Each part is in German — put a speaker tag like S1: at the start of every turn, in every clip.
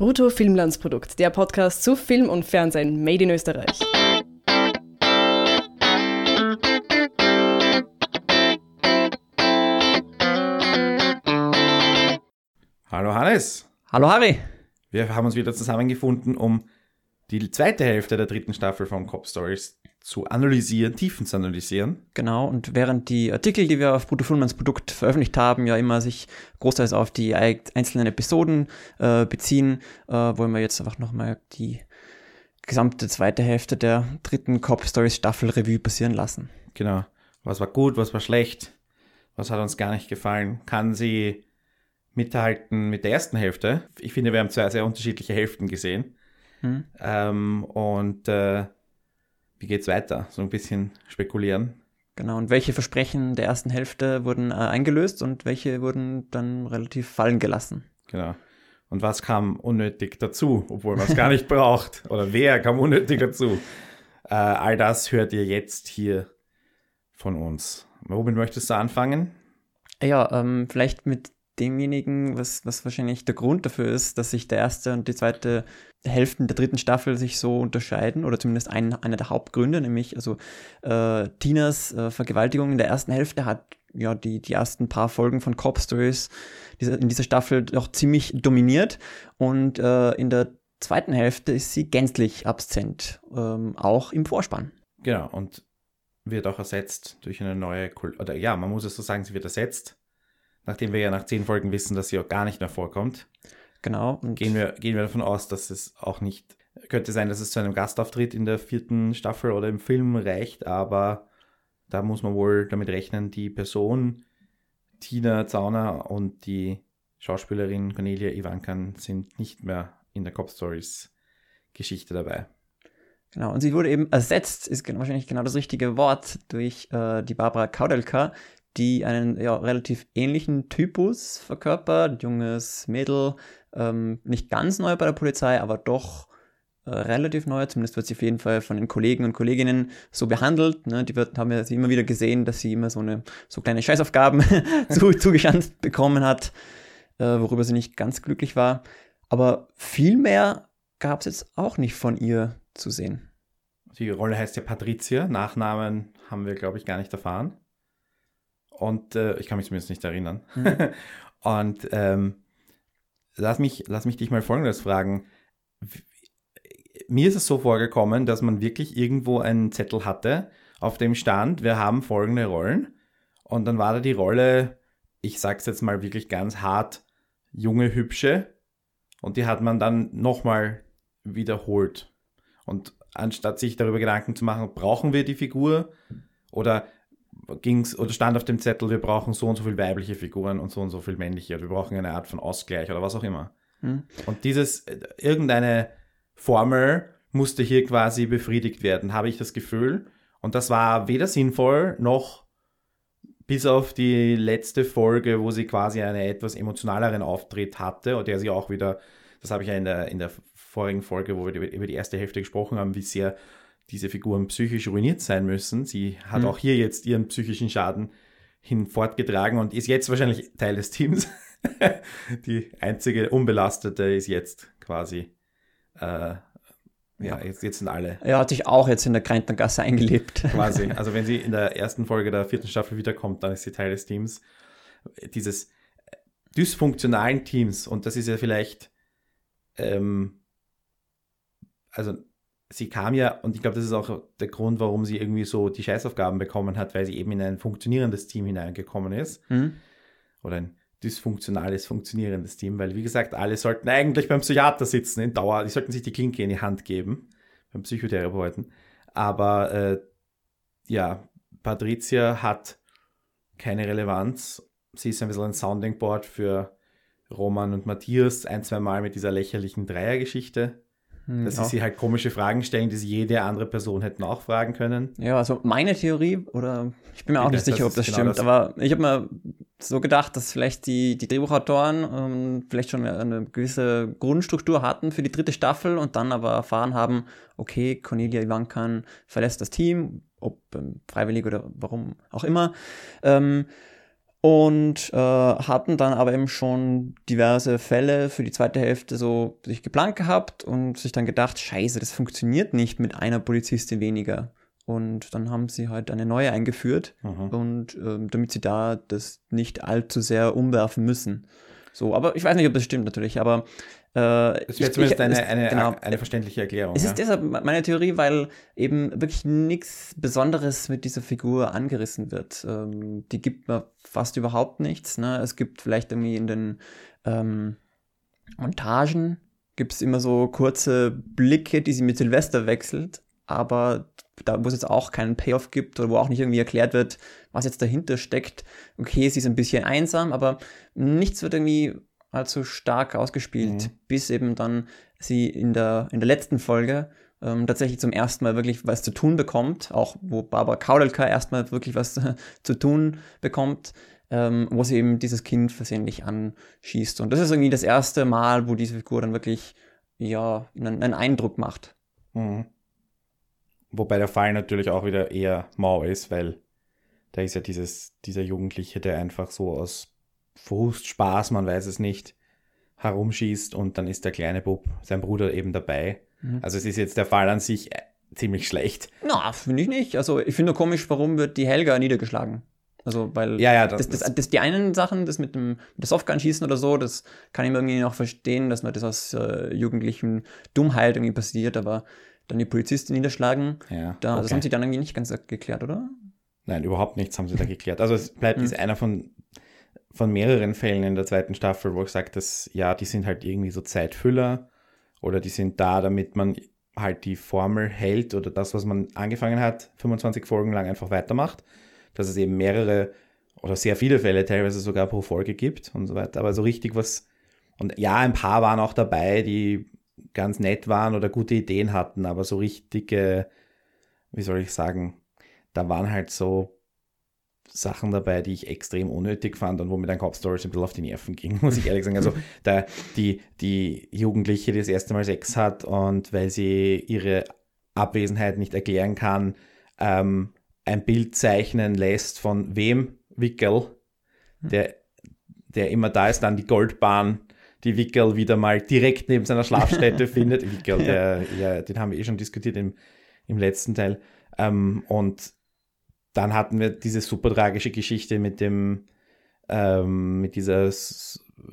S1: Brutto Filmlandsprodukt, der Podcast zu Film und Fernsehen made in Österreich.
S2: Hallo Hannes.
S3: Hallo Harry.
S2: Wir haben uns wieder zusammengefunden, um die zweite Hälfte der dritten Staffel von Cop Stories zu analysieren, tiefen zu analysieren.
S3: Genau, und während die Artikel, die wir auf Brutto Fullmanns Produkt veröffentlicht haben, ja immer sich großteils auf die einzelnen Episoden äh, beziehen, äh, wollen wir jetzt einfach nochmal die gesamte zweite Hälfte der dritten Cop Stories Staffel Revue passieren lassen.
S2: Genau. Was war gut, was war schlecht, was hat uns gar nicht gefallen? Kann sie mithalten mit der ersten Hälfte? Ich finde, wir haben zwei sehr unterschiedliche Hälften gesehen. Hm. Ähm, und äh, wie geht's weiter? So ein bisschen spekulieren.
S3: Genau, und welche Versprechen der ersten Hälfte wurden äh, eingelöst und welche wurden dann relativ fallen gelassen?
S2: Genau. Und was kam unnötig dazu, obwohl man es gar nicht braucht? Oder wer kam unnötig dazu? Äh, all das hört ihr jetzt hier von uns. Womit möchtest du anfangen?
S3: Ja, ähm, vielleicht mit demjenigen, was, was wahrscheinlich der Grund dafür ist, dass sich der erste und die zweite Hälften der dritten Staffel sich so unterscheiden, oder zumindest ein, einer der Hauptgründe, nämlich also äh, Tinas äh, Vergewaltigung in der ersten Hälfte hat ja die, die ersten paar Folgen von Cop Stories in dieser Staffel doch ziemlich dominiert und äh, in der zweiten Hälfte ist sie gänzlich absent, ähm, auch im Vorspann.
S2: Genau, und wird auch ersetzt durch eine neue Kultur, oder ja, man muss es so sagen, sie wird ersetzt nachdem wir ja nach zehn Folgen wissen, dass sie auch gar nicht mehr vorkommt.
S3: Genau.
S2: Und gehen wir, gehen wir davon aus, dass es auch nicht, könnte sein, dass es zu einem Gastauftritt in der vierten Staffel oder im Film reicht, aber da muss man wohl damit rechnen, die Person Tina Zauner und die Schauspielerin Cornelia Ivankan sind nicht mehr in der Cop Stories Geschichte dabei.
S3: Genau, und sie wurde eben ersetzt, ist wahrscheinlich genau das richtige Wort, durch äh, die Barbara Kaudelka, die einen ja, relativ ähnlichen Typus verkörpert. Junges Mädel, ähm, nicht ganz neu bei der Polizei, aber doch äh, relativ neu. Zumindest wird sie auf jeden Fall von den Kollegen und Kolleginnen so behandelt. Ne? Die wird, haben ja sie immer wieder gesehen, dass sie immer so eine so kleine Scheißaufgaben zu, zugeschanzt bekommen hat, äh, worüber sie nicht ganz glücklich war. Aber viel mehr gab es jetzt auch nicht von ihr zu sehen.
S2: Die Rolle heißt ja Patricia. Nachnamen haben wir, glaube ich, gar nicht erfahren. Und äh, ich kann mich zumindest nicht erinnern. Mhm. und ähm, lass, mich, lass mich dich mal Folgendes fragen. Mir ist es so vorgekommen, dass man wirklich irgendwo einen Zettel hatte, auf dem stand, wir haben folgende Rollen. Und dann war da die Rolle, ich sag's jetzt mal wirklich ganz hart, junge, hübsche. Und die hat man dann nochmal wiederholt. Und anstatt sich darüber Gedanken zu machen, brauchen wir die Figur oder ging's oder stand auf dem Zettel, wir brauchen so und so viele weibliche Figuren und so und so viel männliche oder wir brauchen eine Art von Ausgleich oder was auch immer. Hm. Und dieses, äh, irgendeine Formel musste hier quasi befriedigt werden, habe ich das Gefühl. Und das war weder sinnvoll noch bis auf die letzte Folge, wo sie quasi einen etwas emotionaleren Auftritt hatte und der sie auch wieder, das habe ich ja in der, in der vorigen Folge, wo wir über die erste Hälfte gesprochen haben, wie sehr diese Figuren psychisch ruiniert sein müssen. Sie hat mhm. auch hier jetzt ihren psychischen Schaden hinfortgetragen und ist jetzt wahrscheinlich Teil des Teams. die einzige Unbelastete ist jetzt quasi, äh, ja, jetzt, jetzt sind alle.
S3: Er hat sich auch jetzt in der Kreintengasse eingelebt.
S2: quasi. Also wenn sie in der ersten Folge der vierten Staffel wiederkommt, dann ist sie Teil des Teams. Dieses dysfunktionalen Teams, und das ist ja vielleicht, ähm, also sie kam ja, und ich glaube, das ist auch der Grund, warum sie irgendwie so die Scheißaufgaben bekommen hat, weil sie eben in ein funktionierendes Team hineingekommen ist. Mhm. Oder ein dysfunktionales, funktionierendes Team, weil, wie gesagt, alle sollten eigentlich beim Psychiater sitzen in Dauer, die sollten sich die Klinke in die Hand geben, beim Psychotherapeuten. Aber äh, ja, Patricia hat keine Relevanz. Sie ist ein bisschen ein Sounding Board für Roman und Matthias, ein, zwei Mal mit dieser lächerlichen Dreiergeschichte dass sie sich halt komische Fragen stellen, die sie jede andere Person hätten auch fragen können.
S3: Ja, also meine Theorie, oder ich bin mir auch nicht sicher, ob das genau stimmt, das. aber ich habe mir so gedacht, dass vielleicht die, die Drehbuchautoren ähm, vielleicht schon eine gewisse Grundstruktur hatten für die dritte Staffel und dann aber erfahren haben, okay, Cornelia Ivankan verlässt das Team, ob ähm, freiwillig oder warum auch immer. Ähm, und äh, hatten dann aber eben schon diverse Fälle für die zweite Hälfte so sich geplant gehabt und sich dann gedacht, scheiße, das funktioniert nicht mit einer Polizistin weniger. Und dann haben sie halt eine neue eingeführt
S2: Mhm.
S3: und ähm, damit sie da das nicht allzu sehr umwerfen müssen. So, aber ich weiß nicht, ob das stimmt natürlich, aber äh,
S2: Es
S3: ich-
S2: wäre zumindest
S3: ich-
S2: eine, eine,
S3: genau,
S2: eine verständliche Erklärung.
S3: es
S2: ja.
S3: ist deshalb meine Theorie, weil eben wirklich nichts Besonderes mit dieser Figur angerissen wird. Ähm, die gibt mir fast überhaupt nichts. Ne? Es gibt vielleicht irgendwie in den ähm, Montagen gibt es immer so kurze Blicke, die sie mit Silvester wechselt, aber da, wo es jetzt auch keinen Payoff gibt oder wo auch nicht irgendwie erklärt wird, was jetzt dahinter steckt. Okay, sie ist ein bisschen einsam, aber nichts wird irgendwie allzu stark ausgespielt,
S2: Mhm.
S3: bis eben dann sie in der, in der letzten Folge ähm, tatsächlich zum ersten Mal wirklich was zu tun bekommt, auch wo Barbara Kaudelka erstmal wirklich was zu tun bekommt, ähm, wo sie eben dieses Kind versehentlich anschießt. Und das ist irgendwie das erste Mal, wo diese Figur dann wirklich ja, einen, einen Eindruck macht.
S2: Mhm. Wobei der Fall natürlich auch wieder eher mau ist, weil da ist ja dieses, dieser Jugendliche, der einfach so aus Frust, Spaß, man weiß es nicht, herumschießt und dann ist der kleine Bub, sein Bruder eben dabei.
S3: Mhm.
S2: Also es ist jetzt der Fall an sich äh, ziemlich schlecht.
S3: Na, finde ich nicht. Also ich finde nur komisch, warum wird die Helga niedergeschlagen? Also, weil
S2: Ja, ja,
S3: das,
S2: das,
S3: das, das, die einen Sachen, das mit dem, mit dem Softgun-Schießen oder so, das kann ich mir irgendwie noch verstehen, dass man das aus äh, jugendlichen Dummheit irgendwie passiert, aber dann die Polizistin niederschlagen,
S2: ja,
S3: da, das
S2: okay.
S3: haben sie dann irgendwie nicht ganz geklärt, oder?
S2: Nein, überhaupt nichts haben sie da geklärt. Also es bleibt
S3: Mhm.
S2: ist einer von, von mehreren Fällen in der zweiten Staffel, wo ich sage, dass ja, die sind halt irgendwie so Zeitfüller oder die sind da, damit man halt die Formel hält oder das, was man angefangen hat, 25 Folgen lang einfach weitermacht. Dass es eben mehrere oder sehr viele Fälle teilweise sogar pro Folge gibt und so weiter. Aber so richtig was. Und ja, ein paar waren auch dabei, die ganz nett waren oder gute Ideen hatten, aber so richtige, wie soll ich sagen, da waren halt so Sachen dabei, die ich extrem unnötig fand und wo mir dann Cop Stories ein bisschen auf die Nerven ging, muss ich ehrlich sagen. Also da, die, die Jugendliche, die das erste Mal Sex hat und weil sie ihre Abwesenheit nicht erklären kann, ähm, ein Bild zeichnen lässt von wem? Wickel, der, der immer da ist, dann die Goldbahn, die Wickel wieder mal direkt neben seiner Schlafstätte findet. Wickel, der, ja, den haben wir eh schon diskutiert im, im letzten Teil. Ähm, und dann hatten wir diese super tragische Geschichte mit dem, ähm, mit dieser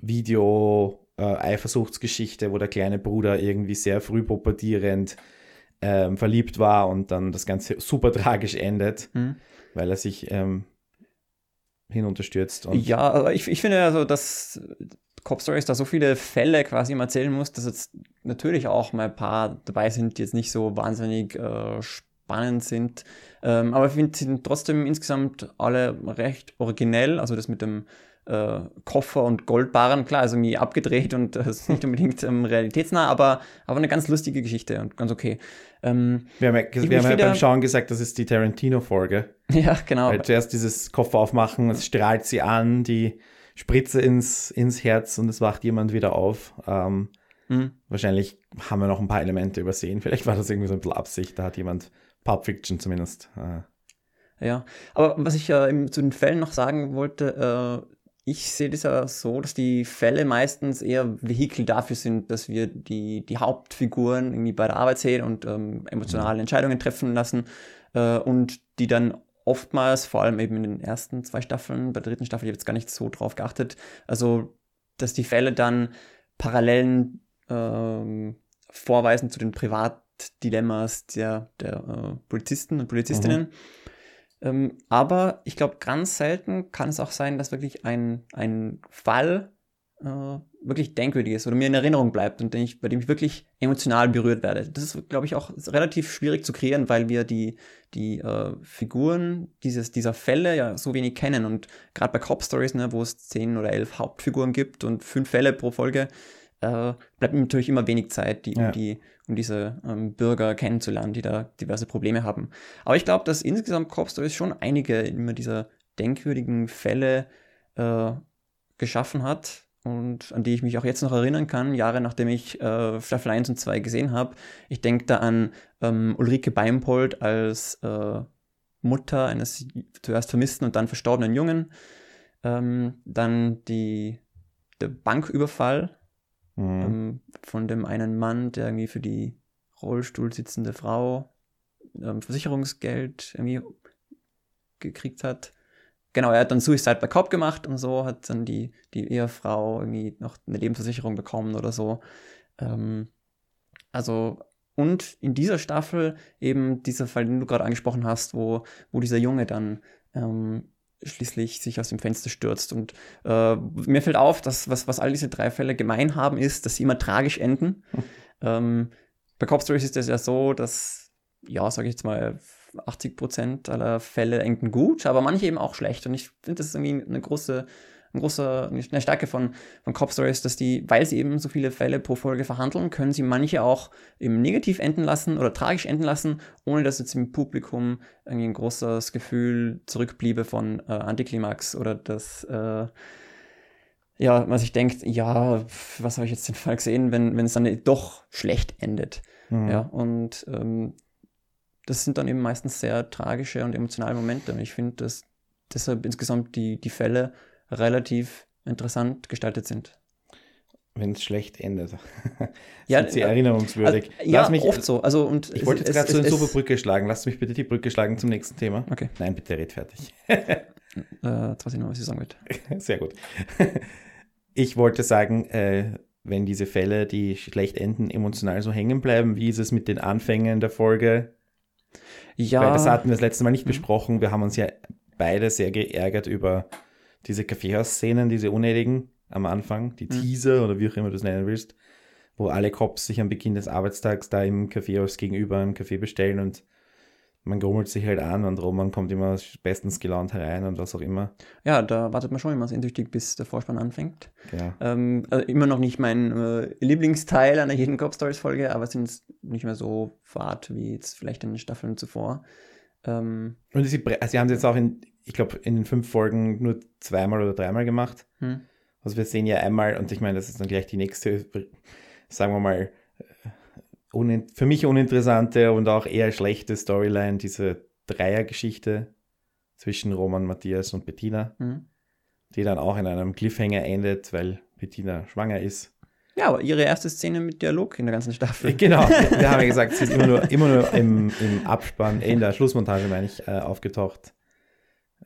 S2: Video-Eifersuchtsgeschichte, wo der kleine Bruder irgendwie sehr früh pubertierend ähm, verliebt war und dann das Ganze super tragisch endet,
S3: Hm.
S2: weil er sich ähm, hinunterstürzt. Und
S3: Ja, aber ich, ich finde also, dass Cop Stories da so viele Fälle quasi immer erzählen muss, dass jetzt natürlich auch mal ein paar dabei sind, die jetzt nicht so wahnsinnig äh, spannend sind. Ähm, aber ich finde, sie sind trotzdem insgesamt alle recht originell. Also das mit dem äh, Koffer und Goldbarren, klar, ist irgendwie abgedreht und ist nicht unbedingt ähm, realitätsnah, aber, aber eine ganz lustige Geschichte und ganz okay. Ähm,
S2: wir haben ja, wir haben ja
S3: wieder-
S2: beim Schauen gesagt, das ist die Tarantino-Folge.
S3: ja, genau.
S2: Weil zuerst dieses Koffer aufmachen, es strahlt sie an, die Spritze ins, ins Herz und es wacht jemand wieder auf. Ähm,
S3: Hm.
S2: wahrscheinlich haben wir noch ein paar Elemente übersehen. Vielleicht war das irgendwie so ein bisschen Absicht. Da hat jemand Pulp Fiction zumindest. Äh,
S3: Ja, aber was ich äh, zu den Fällen noch sagen wollte, äh, ich sehe das ja so, dass die Fälle meistens eher Vehikel dafür sind, dass wir die, die Hauptfiguren irgendwie bei der Arbeit sehen und ähm, emotionale Entscheidungen treffen lassen äh, und die dann oftmals, vor allem eben in den ersten zwei Staffeln, bei der dritten Staffel, ich habe jetzt gar nicht so drauf geachtet, also dass die Fälle dann Parallelen ähm, vorweisen zu den Privatdilemmas der, der äh, Polizisten und Polizistinnen. Ähm, aber ich glaube, ganz selten kann es auch sein, dass wirklich ein, ein Fall äh, wirklich denkwürdig ist oder mir in Erinnerung bleibt und den ich, bei dem ich wirklich emotional berührt werde. Das ist, glaube ich, auch relativ schwierig zu kreieren, weil wir die, die äh, Figuren dieses, dieser Fälle ja so wenig kennen. Und gerade bei Cop Stories, ne, wo es zehn oder elf Hauptfiguren gibt und fünf Fälle pro Folge, äh, bleibt mir natürlich immer wenig Zeit, die,
S2: Ja.
S3: um, die, um diese ähm, Bürger kennenzulernen, die da diverse Probleme haben. Aber ich glaube, dass insgesamt Cop Stories schon einige immer dieser denkwürdigen Fälle äh, geschaffen hat und an die ich mich auch jetzt noch erinnern kann, Jahre nachdem ich äh, Staffel 1 und 2 gesehen habe. Ich denke da an ähm, Ulrike Beimpold als äh, Mutter eines zuerst vermissten und dann verstorbenen Jungen. Ähm, dann die, der Banküberfall
S2: Mhm.
S3: ähm, von dem einen Mann, der irgendwie für die Rollstuhl sitzende Frau ähm, Versicherungsgeld irgendwie gekriegt hat. Genau, er hat dann Suicide by Cop gemacht und so, hat dann die, die Ehefrau irgendwie noch eine Lebensversicherung bekommen oder so. Ähm, also, und in dieser Staffel eben dieser Fall, den du gerade angesprochen hast, wo, wo dieser Junge dann ähm, schließlich sich aus dem Fenster stürzt. Und äh, mir fällt auf, dass was, was all diese drei Fälle gemein haben, ist, dass sie immer tragisch enden. ähm, bei Cop Stories ist es ja so, dass, ja, sage ich jetzt mal, 80 Prozent aller Fälle enden gut, aber manche eben auch schlecht. Und ich finde, das ist irgendwie eine große, ein großer, eine Stärke von, von Cop Stories, dass die, weil sie eben so viele Fälle pro Folge verhandeln, können sie manche auch eben negativ enden lassen oder tragisch enden lassen, ohne dass jetzt im Publikum irgendwie ein großes Gefühl zurückbliebe von äh, Antiklimax oder das, äh, ja, man sich denkt, ja, was habe ich jetzt den Fall gesehen, wenn, wenn es dann doch schlecht endet.
S2: Mhm.
S3: Ja, und ähm, das sind dann eben meistens sehr tragische und emotionale Momente. Und ich finde, dass deshalb insgesamt die, die Fälle relativ interessant gestaltet sind.
S2: Wenn es schlecht endet.
S3: Ja,
S2: Sind sie
S3: äh,
S2: erinnerungswürdig.
S3: Also, ja,
S2: Lass mich,
S3: oft so. Also, und
S2: Ich wollte jetzt gerade so eine super Brücke schlagen. Lass mich bitte die Brücke schlagen zum nächsten Thema.
S3: Okay,
S2: Nein, bitte red fertig.
S3: äh, jetzt weiß ich noch, was ich sagen wollte.
S2: Sehr gut. Ich wollte sagen, äh, wenn diese Fälle, die schlecht enden, emotional so hängen bleiben, wie ist es mit den Anfängen der Folge?
S3: Ja,
S2: Weil das hatten wir das letzte Mal nicht
S3: Mhm.
S2: besprochen. Wir haben uns ja beide sehr geärgert über diese Kaffeehausszenen, diese unnötigen am Anfang, die
S3: Mhm.
S2: Teaser oder wie auch immer du es nennen willst, wo alle Cops sich am Beginn des Arbeitstags da im Kaffeehaus gegenüber einen Kaffee bestellen und man grummelt sich halt an und Roman kommt immer bestens gelaunt herein und was auch immer.
S3: ja, da wartet man schon immer sehnsüchtig, bis der Vorspann anfängt.
S2: Ja.
S3: Ähm, also immer noch nicht mein äh, Lieblingsteil einer jeden Cop Stories Folge, aber sind nicht mehr so fad wie jetzt vielleicht in den Staffeln zuvor. Ähm,
S2: Und sie, sie haben es jetzt auch in, ich glaube, in den fünf Folgen nur zweimal oder dreimal gemacht.
S3: hm.
S2: Also wir sehen ja einmal, und ich meine, das ist dann gleich die nächste, sagen wir mal, äh, für mich uninteressante und auch eher schlechte Storyline, diese Dreiergeschichte zwischen Roman, Matthias und Bettina,
S3: Hm.
S2: die dann auch in einem Cliffhanger endet, weil Bettina schwanger ist.
S3: Ja, aber ihre erste Szene mit Dialog in der ganzen Staffel.
S2: Genau, wir wir haben ja gesagt, sie ist immer nur, immer nur im, im Abspann, in der Schlussmontage, meine ich, äh, aufgetaucht.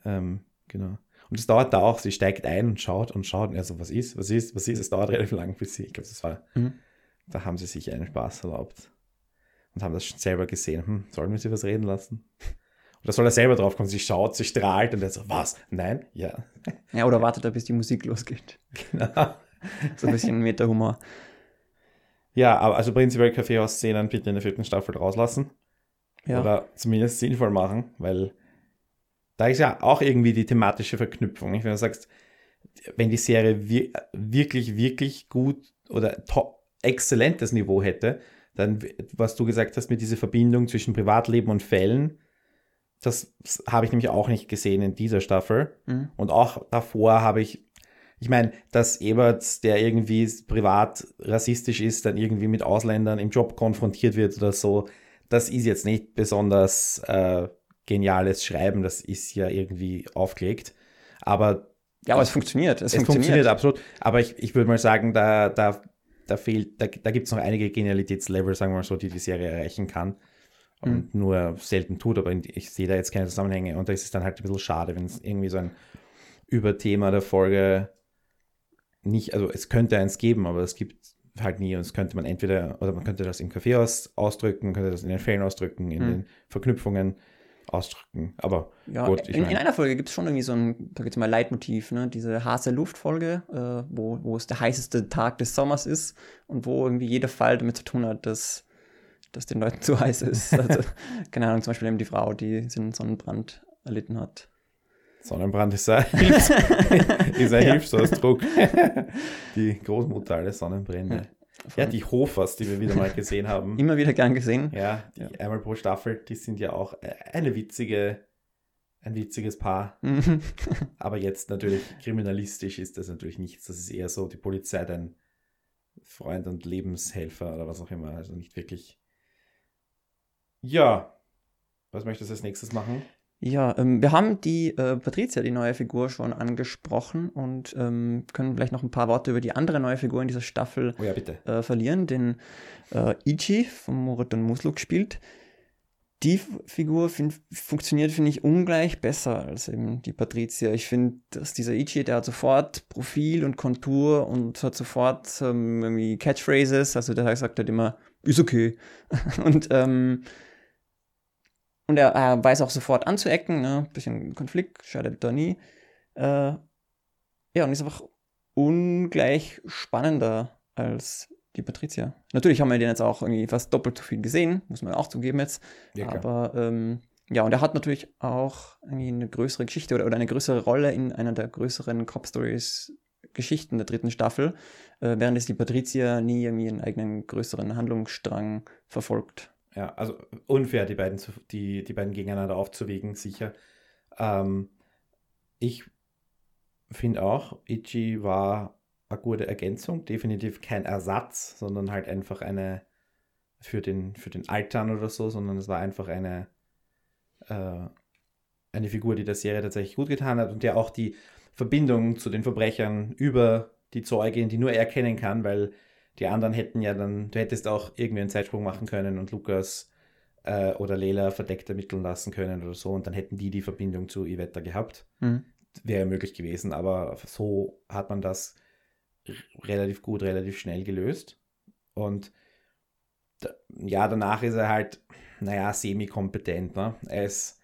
S2: Ähm, genau. Und es dauert da auch, sie steigt ein und schaut und schaut und er so, was ist, was ist, was ist, es dauert relativ lang, bis sie, ich glaube, das war,
S3: Mhm.
S2: da haben sie sich einen Spaß erlaubt und haben das schon selber gesehen. Hm, sollen wir sie was reden lassen? Da soll er selber drauf kommen, sie schaut, sie strahlt und er so, was? Nein? Ja.
S3: Ja, oder wartet er, bis die Musik losgeht.
S2: Genau.
S3: So ein bisschen Meta-Humor.
S2: Ja, aber also prinzipiell Kaffeehaus-Szenen bitte in der vierten Staffel rauslassen.
S3: Ja.
S2: Oder zumindest sinnvoll machen, weil da ist ja auch irgendwie die thematische Verknüpfung. nicht? Wenn du sagst, wenn die Serie wir wirklich, wirklich gut oder top, exzellentes Niveau hätte, dann, was du gesagt hast mit dieser Verbindung zwischen Privatleben und Fällen, das habe ich nämlich auch nicht gesehen in dieser Staffel.
S3: Mhm.
S2: Und auch davor habe ich, ich meine, dass Ebert, der irgendwie privat rassistisch ist, dann irgendwie mit Ausländern im Job konfrontiert wird oder so, das ist jetzt nicht besonders äh, geniales Schreiben, das ist ja irgendwie aufgelegt. Aber
S3: Ja, aber es funktioniert. Es,
S2: es funktioniert, absolut. Aber ich, ich würde mal sagen, da, da, da fehlt, da, da gibt es noch einige Genialitätslevel, sagen wir mal so, die die Serie erreichen kann. Und nur selten tut, aber ich sehe da jetzt keine Zusammenhänge. Und da ist es dann halt ein bisschen schade, wenn es irgendwie so ein Überthema der Folge nicht, also es könnte eins geben, aber es gibt halt nie. Und es könnte man entweder, oder man könnte das im Kaffeehaus ausdrücken, man könnte das in den Fällen ausdrücken, in
S3: Hm.
S2: den Verknüpfungen ausdrücken. Aber
S3: Ja,
S2: Gut,
S3: in, in einer Folge gibt es schon irgendwie so ein, sag jetzt mal, Leitmotiv, ne? Diese heiße Luftfolge, äh, wo, wo es der heißeste Tag des Sommers ist und wo irgendwie jeder Fall damit zu tun hat, dass, dass den Leuten zu heiß ist. Also, keine Ahnung, zum Beispiel eben die Frau, die einen Sonnenbrand erlitten hat.
S2: Sonnenbrand ist ein, Hilfs ist ein
S3: Ja.
S2: Hilfsausdruck. die Großmutter aller Sonnenbrände. Ja, die Hofers, die wir wieder mal gesehen haben.
S3: Immer wieder gern gesehen.
S2: Ja, die
S3: Ja.
S2: einmal pro Staffel, die sind ja auch äh, eine witzige, ein witziges Paar. Aber jetzt natürlich kriminalistisch ist das natürlich nichts. Das ist eher so, die Polizei dein Freund und Lebenshelfer oder was auch immer. Also nicht wirklich. Ja. Was möchtest du als nächstes machen?
S3: Ja, ähm, wir haben die äh, Patricia, die neue Figur, schon angesprochen und ähm, können vielleicht noch ein paar Worte über die andere neue Figur in dieser Staffel
S2: Oh ja,
S3: äh, verlieren, den äh, Ichi von Muraton Musluk spielt. Die Figur find, funktioniert, finde ich, ungleich besser als eben die Patricia. Ich finde, dass dieser Ichi, der hat sofort Profil und Kontur und hat sofort ähm, irgendwie Catchphrases. Also der sagt halt immer, ist okay. und ähm, und er, er weiß auch sofort anzuecken, ne? Bisschen Konflikt, schadet da nie. Äh, ja, und ist einfach ungleich spannender als die Patricia. Natürlich haben wir den jetzt auch irgendwie fast doppelt so viel gesehen, muss man auch zugeben jetzt.
S2: Ja.
S3: Aber ähm, ja, und er hat natürlich auch irgendwie eine größere Geschichte oder, oder eine größere Rolle in einer der größeren Cop Stories Geschichten der dritten Staffel, äh, während es die Patricia nie irgendwie einen eigenen größeren Handlungsstrang verfolgt.
S2: Ja, also unfair, die beiden, zu, die, die beiden gegeneinander aufzuwägen, sicher. Ähm, ich finde auch, Ichi war eine gute Ergänzung, definitiv kein Ersatz, sondern halt einfach eine für den, für den Altern oder so, sondern es war einfach eine, äh, eine Figur, die der Serie tatsächlich gut getan hat und der auch die Verbindung zu den Verbrechern über die Zeugin, die nur er kennen kann, weil die anderen hätten ja dann, du hättest auch irgendwie einen Zeitsprung machen können und Lukas äh, oder Lela verdeckt ermitteln lassen können oder so und dann hätten die die Verbindung zu Ivetta gehabt.
S3: Mhm.
S2: Wäre möglich gewesen, aber so hat man das relativ gut, relativ schnell gelöst. Und ja, danach ist er halt, naja, semi-kompetent. Ne? Er ist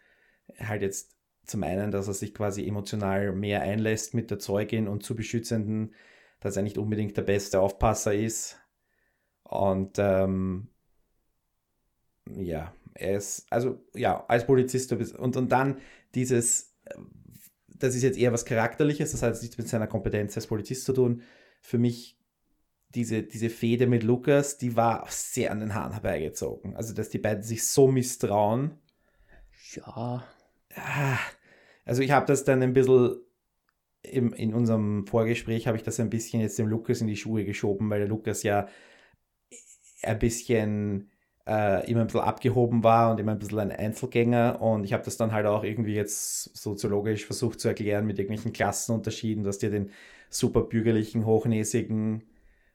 S2: halt jetzt zum einen, dass er sich quasi emotional mehr einlässt mit der Zeugin und zu Beschützenden, dass er nicht unbedingt der beste Aufpasser ist. Und ähm, ja, er ist, also ja, als Polizist du bist- und, und dann dieses, äh, das ist jetzt eher was Charakterliches, das hat nichts mit seiner Kompetenz als Polizist zu tun. Für mich diese, diese Fehde mit Lukas, die war sehr an den Haaren herbeigezogen. Also, dass die beiden sich so misstrauen.
S3: Ja,
S2: Ah, Also ich habe das dann ein bisschen im, in unserem Vorgespräch habe ich das ein bisschen jetzt dem Lukas in die Schuhe geschoben, weil der Lukas ja ein bisschen äh, immer ein bisschen abgehoben war und immer ein bisschen ein Einzelgänger. Und ich habe das dann halt auch irgendwie jetzt soziologisch versucht zu erklären mit irgendwelchen Klassenunterschieden, dass dir den super bürgerlichen, hochnäsigen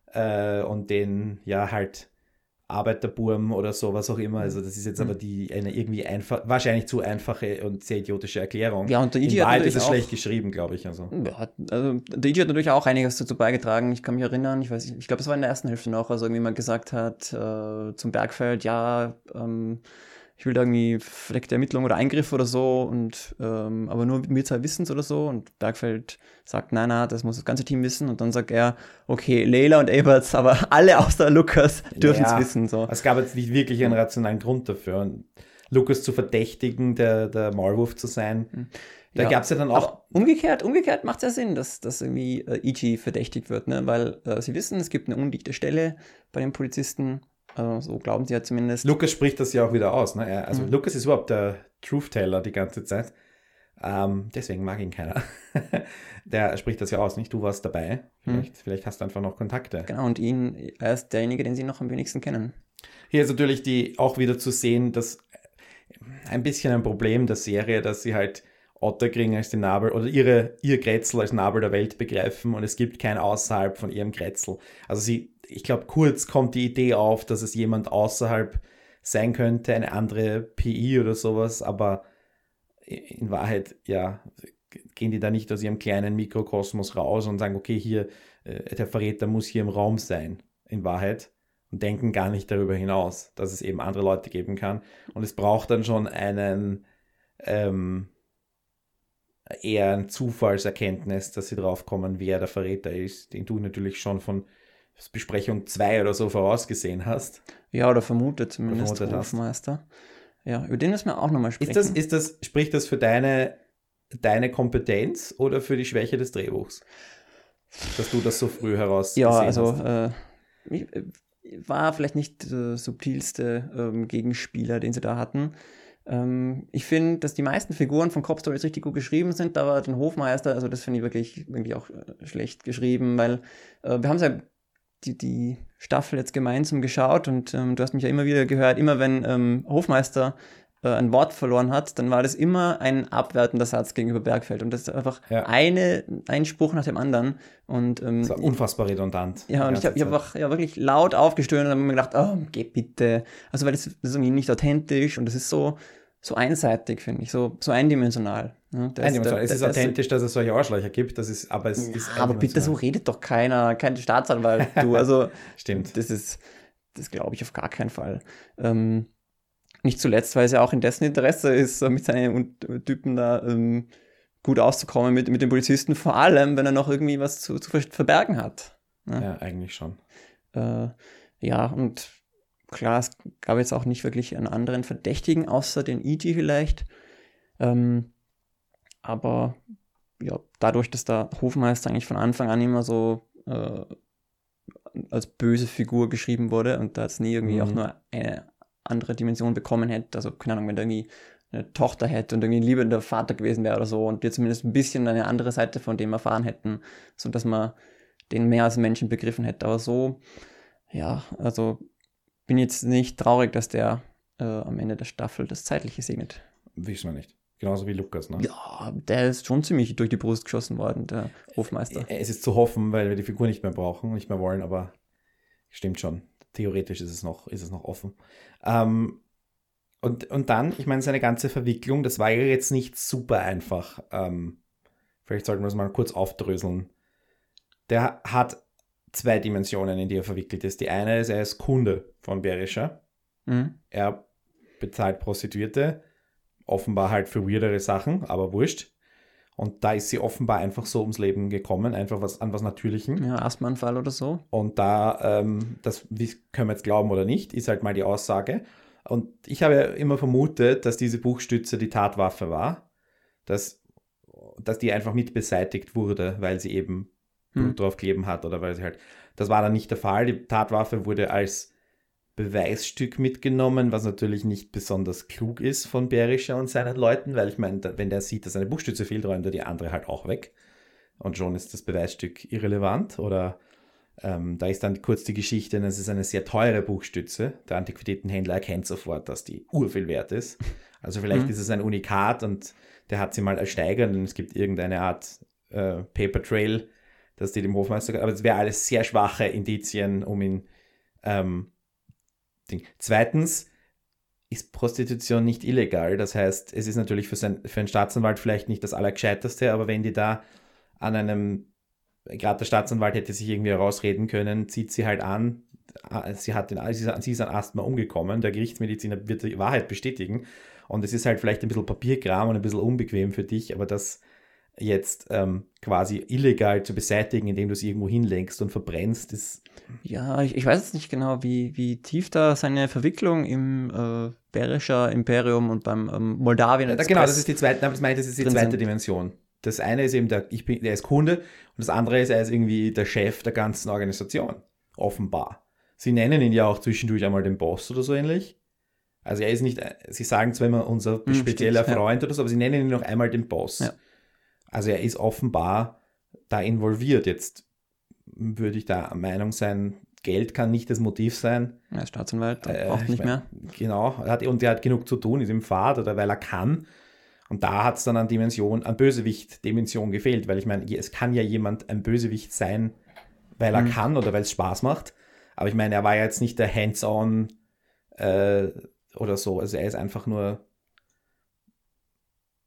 S2: äh, und den ja halt Arbeiterburm oder so, was auch immer. Also das ist jetzt aber die eine irgendwie einfach, wahrscheinlich zu einfache und sehr idiotische Erklärung.
S3: Ja, und der
S2: In
S3: Idiot natürlich
S2: ist es
S3: auch-
S2: schlecht geschrieben, glaube ich. Also.
S3: Ja, hat- also der DJ hat natürlich auch einiges dazu beigetragen. Ich kann mich erinnern, ich weiß, ich glaube, es war in der ersten Hälfte noch, also irgendwie mal gesagt hat äh, zum Bergfeld, ja, ähm, ich will da irgendwie verdeckte Ermittlung oder Eingriff oder so und ähm, aber nur mit mir zwei Wissens oder so und Bergfeld sagt, nein, nein, das muss das ganze Team wissen und dann sagt er, okay, Leila und Eberts, aber alle außer Lukas dürfen es
S2: Ja,
S3: wissen. So.
S2: Es gab jetzt nicht wirklich einen rationalen Grund dafür. Und Lukas zu verdächtigen, der, der Maulwurf zu sein, da
S3: Ja,
S2: gab es ja dann auch.
S3: Aber umgekehrt, umgekehrt macht es ja Sinn, dass, dass irgendwie äh, Ichi verdächtigt wird, ne? weil äh, sie wissen, es gibt eine undichte Stelle bei den Polizisten, äh, so glauben sie ja zumindest.
S2: Lukas spricht das ja auch wieder aus. Ne? Er, also
S3: Mhm.
S2: Lukas ist überhaupt der Truth-Teller die ganze Zeit. Ähm, deswegen mag ihn keiner. der spricht das ja aus, nicht? Du warst dabei. Vielleicht, vielleicht hast du einfach noch Kontakte.
S3: Genau, und ihn, er ist derjenige, den sie noch am wenigsten kennen.
S2: Hier ist natürlich die auch wieder zu sehen, dass ein bisschen ein Problem der Serie, dass sie halt Otterkring als den Nabel oder ihre, ihr Grätzl als Nabel der Welt begreifen und es gibt kein außerhalb von ihrem Grätzl. Also sie, ich glaube, kurz kommt die Idee auf, dass es jemand außerhalb sein könnte, eine andere PI oder sowas, aber in Wahrheit, ja, gehen die da nicht aus ihrem kleinen Mikrokosmos raus und sagen, okay, hier, äh, der Verräter muss hier im Raum sein, in Wahrheit und denken gar nicht darüber hinaus, dass es eben andere Leute geben kann. Und es braucht dann schon einen ähm, eher ein Zufallserkenntnis, dass sie drauf kommen, wer der Verräter ist, den du natürlich schon von Besprechung 2 oder so vorausgesehen hast.
S3: Ja, oder vermutet zumindest,
S2: Vermutet hast.
S3: Hofmeister. Ja, über den müssen wir auch nochmal sprechen.
S2: Ist das, ist das, spricht das für deine, deine Kompetenz oder für die Schwäche des Drehbuchs? Dass du das so früh heraus
S3: ja, also äh, ich, äh, war vielleicht nicht der subtilste ähm, Gegenspieler, den sie da hatten. Ähm, ich finde, dass die meisten Figuren von Cop Stories richtig gut geschrieben sind, aber den Hofmeister, also das finde ich wirklich, wirklich auch äh, schlecht geschrieben, weil äh, wir haben ja die, die Staffel jetzt gemeinsam geschaut und ähm, du hast mich ja immer wieder gehört, immer wenn ähm, Hofmeister äh, ein Wort verloren hat, dann war das immer ein abwertender Satz gegenüber Bergfeld. Und das ist einfach
S2: Ja.
S3: eine, ein Spruch nach dem anderen. Und ähm,
S2: Das war unfassbar redundant.
S3: ja, und ich habe hab ja, wirklich laut aufgestöhnt und habe mir gedacht, oh, geh bitte. Also, weil das, das ist irgendwie nicht authentisch und das ist so, so einseitig, finde ich, so, so eindimensional. Ne? Das-
S2: Eindimensional.
S3: der-
S2: Es ist authentisch, dass es solche Arschlöcher gibt, das ist, aber es ist
S3: Ja, aber bitte so redet doch keiner, kein Staatsanwalt, du. Also,
S2: Stimmt.
S3: das ist, das glaube ich auf gar keinen Fall. Ähm, nicht zuletzt, weil es ja auch in dessen Interesse ist, mit seinen Typen da ähm, gut auszukommen mit, mit den Polizisten, vor allem, wenn er noch irgendwie was zu, zu ver- verbergen hat.
S2: Ja, eigentlich schon.
S3: Äh, ja, und klar, es gab jetzt auch nicht wirklich einen anderen Verdächtigen, außer den E.T. vielleicht. Ähm, aber ja, dadurch, dass der Hofmeister eigentlich von Anfang an immer so äh, als böse Figur geschrieben wurde und da jetzt nie irgendwie
S2: Mhm.
S3: auch nur eine andere Dimension bekommen hätte, also keine Ahnung, wenn der irgendwie eine Tochter hätte und irgendwie ein liebender Vater gewesen wäre oder so und wir zumindest ein bisschen eine andere Seite von dem erfahren hätten, sodass man den mehr als Menschen begriffen hätte. Aber so, ja, also bin jetzt nicht traurig, dass der äh, am Ende der Staffel das Zeitliche segnet.
S2: Wissen wir nicht. Genauso wie Lukas, ne?
S3: Ja, der ist schon ziemlich durch die Brust geschossen worden, der Hofmeister.
S2: Es ist zu hoffen, weil wir die Figur nicht mehr brauchen, nicht mehr wollen, aber stimmt schon. Theoretisch ist es noch, ist es noch offen. Ähm, und, und dann, ich meine, seine ganze Verwicklung, das war ja jetzt nicht super einfach. Ähm, vielleicht sollten wir es mal kurz aufdröseln. Der hat zwei Dimensionen, in die er verwickelt ist. Die eine ist, er ist Kunde von Berischer.
S3: Mhm.
S2: Er bezahlt Prostituierte, offenbar halt für weirdere Sachen, aber wurscht. Und da ist sie offenbar einfach so ums Leben gekommen, einfach was an was Natürlichem.
S3: Ja, Asthmaanfall oder so.
S2: Und da, ähm, das können wir jetzt glauben oder nicht, ist halt mal die Aussage. Und ich habe ja immer vermutet, dass diese Buchstütze die Tatwaffe war, dass, dass die einfach mit beseitigt wurde, weil sie eben Blut
S3: Hm.
S2: drauf kleben hat oder weil sie halt. Das war dann nicht der Fall. Die Tatwaffe wurde als Beweisstück mitgenommen, was natürlich nicht besonders klug ist von Berischer und seinen Leuten, weil ich meine, wenn der sieht, dass eine Buchstütze fehlt, räumt er die andere halt auch weg. Und schon ist das Beweisstück irrelevant. Oder ähm, da ist dann kurz die Geschichte, es ist eine sehr teure Buchstütze. Der Antiquitätenhändler erkennt sofort, dass die urviel wert ist. Also vielleicht
S3: Mhm.
S2: ist es ein Unikat und der hat sie mal ersteigert und es gibt irgendeine Art äh, Paper Trail, dass die dem Hofmeister, aber es wäre alles sehr schwache Indizien, um ihn ähm, Ding. Zweitens ist Prostitution nicht illegal. Das heißt, es ist natürlich für, sein, für einen Staatsanwalt vielleicht nicht das Allergescheiteste, aber wenn die da an einem, gerade der Staatsanwalt hätte sich irgendwie herausreden können, zieht sie halt an, ah, sie, hat den, sie ist an Asthma umgekommen, der Gerichtsmediziner wird die Wahrheit bestätigen und es ist halt vielleicht ein bisschen Papierkram und ein bisschen unbequem für dich, aber das jetzt ähm, quasi illegal zu beseitigen, indem du es irgendwo hinlenkst und verbrennst, ist
S3: Ja, ich, ich weiß jetzt nicht genau, wie, wie tief da seine Verwicklung im äh, Berischer Imperium und beim ähm, Moldawien
S2: Ja, genau, das ist die zweite, das meine ich, das ist die zweite
S3: sind.
S2: Dimension. Das eine ist eben der, ich bin, der ist Kunde und das andere ist, er ist irgendwie der Chef der ganzen Organisation. Offenbar. Sie nennen ihn ja auch zwischendurch einmal den Boss oder so ähnlich. Also er ist nicht, sie sagen zwar immer unser
S3: Hm,
S2: spezieller
S3: ja.
S2: Freund oder so, aber sie nennen ihn noch einmal den Boss.
S3: Ja.
S2: Also er ist offenbar da involviert. Jetzt würde ich da der Meinung sein, Geld kann nicht das Motiv sein.
S3: ja, Staatsanwalt, der
S2: Äh,
S3: braucht
S2: ich
S3: nicht mehr.
S2: Genau, er hat, und er hat genug zu tun, ist im Fahrt oder weil er kann. Und da hat es dann an Dimension, an Bösewicht-Dimension gefehlt, weil ich meine, es kann ja jemand ein Bösewicht sein, weil er
S3: Mhm.
S2: kann oder weil es Spaß macht. Aber ich meine, er war ja jetzt nicht der Hands-on äh, oder so. Also er ist einfach nur.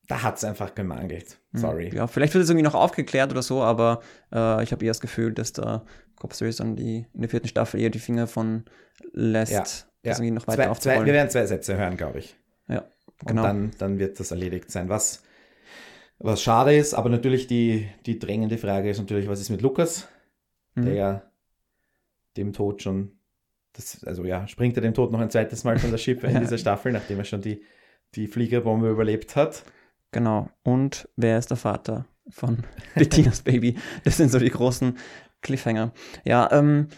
S2: Da hat es einfach gemangelt.
S3: Hm,
S2: Sorry.
S3: Ja, vielleicht wird es irgendwie noch aufgeklärt oder so, aber äh, ich habe eher das Gefühl, dass der Copseries dann die, in der vierten Staffel eher die Finger von lässt,
S2: Ja,
S3: das
S2: Ja.
S3: irgendwie noch weiter
S2: zwei, zwei, wir werden zwei Sätze hören, glaube ich. Und
S3: genau.
S2: dann, dann wird das erledigt sein. Was, was schade ist, aber natürlich die, die drängende Frage ist natürlich, was ist mit Lukas,
S3: Mhm.
S2: der ja dem Tod schon, das, also ja, springt er dem Tod noch ein zweites Mal von der Schippe in
S3: Ja.
S2: dieser Staffel, nachdem er schon die, die Fliegerbombe überlebt hat.
S3: Genau. Und wer ist der Vater von Bettinas Baby? Das sind so die großen Cliffhanger. Ja, ähm,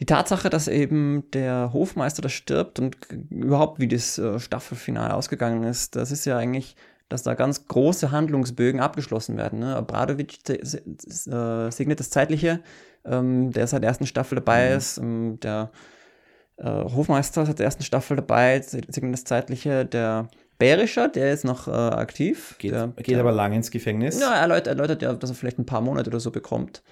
S3: die Tatsache, dass eben der Hofmeister da stirbt und überhaupt wie das äh, Staffelfinale ausgegangen ist, das ist ja eigentlich, dass da ganz große Handlungsbögen abgeschlossen werden. Ne? Se- äh, segnet das Zeitliche, ähm, der seit der ersten Staffel dabei
S2: Mhm.
S3: ist, ähm, der äh, Hofmeister seit der ersten Staffel dabei, segnet das Zeitliche, der Berischer, der ist noch äh, aktiv.
S2: Geht,
S3: der,
S2: geht aber lang ins Gefängnis.
S3: Ja, er erläutert ja, dass er vielleicht ein paar Monate oder so bekommt.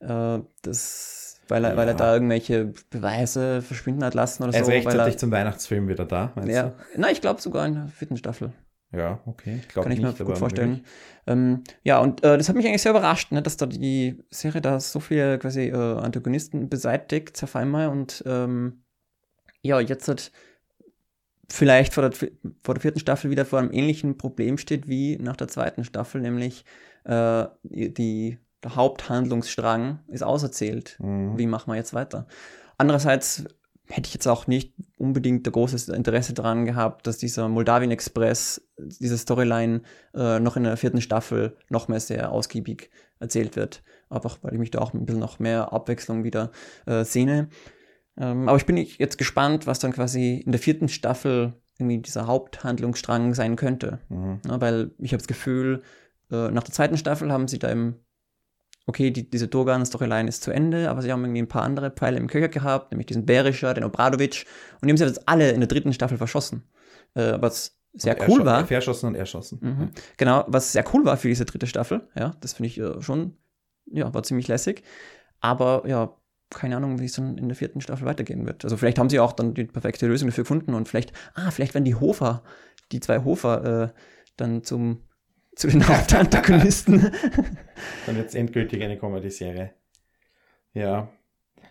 S3: Äh, das, weil, er, weil er
S2: Ja.
S3: da irgendwelche Beweise verschwinden hat lassen oder
S2: er ist
S3: so. weil
S2: rechtzeitig
S3: er,
S2: zum Weihnachtsfilm wieder da, meinst
S3: ja, nein, ich glaube sogar in der vierten Staffel.
S2: du? Ja, okay. Ich
S3: Kann ich
S2: nicht,
S3: mir gut vorstellen. Ähm, ja, und äh, das hat mich eigentlich sehr überrascht, ne, dass da die Serie da so viele quasi äh, Antagonisten beseitigt auf einmal und ähm, ja, jetzt hat vielleicht vor der, vor der vierten Staffel wieder vor einem ähnlichen Problem steht wie nach der zweiten Staffel, nämlich äh, die, der Haupthandlungsstrang ist auserzählt.
S2: Mhm.
S3: Wie machen wir jetzt weiter? Andererseits hätte ich jetzt auch nicht unbedingt ein großes Interesse daran gehabt, dass dieser Moldawien Express, diese Storyline äh, noch in der vierten Staffel noch mehr sehr ausgiebig erzählt wird. Einfach weil ich mich da auch ein bisschen noch mehr Abwechslung wieder äh, sehne. Ähm, aber ich bin jetzt gespannt, was dann quasi in der vierten Staffel irgendwie dieser Haupthandlungsstrang sein könnte.
S2: Mhm.
S3: Ja, weil ich habe das Gefühl, äh, nach der zweiten Staffel haben sie da eben, okay, die, diese Dogan-Storyline ist zu Ende, aber sie haben irgendwie ein paar andere Pfeile im Köcher gehabt, nämlich diesen Berischer, den Obradovic, und die haben sie jetzt alle in der dritten Staffel verschossen. Äh, was sehr
S2: Und
S3: cool war.
S2: Verschossen und erschossen.
S3: Mhm. Genau, was sehr cool war für diese dritte Staffel, ja, das finde ich äh, schon, ja, war ziemlich lässig. Aber ja, keine Ahnung, wie es dann in der vierten Staffel weitergehen wird. Also vielleicht haben sie auch dann die perfekte Lösung dafür gefunden und vielleicht, ah, vielleicht werden die Hofer, die zwei Hofer, äh, dann zum zu den Hauptantagonisten.
S2: Dann wird es endgültig eine Comedy-Serie. Ja.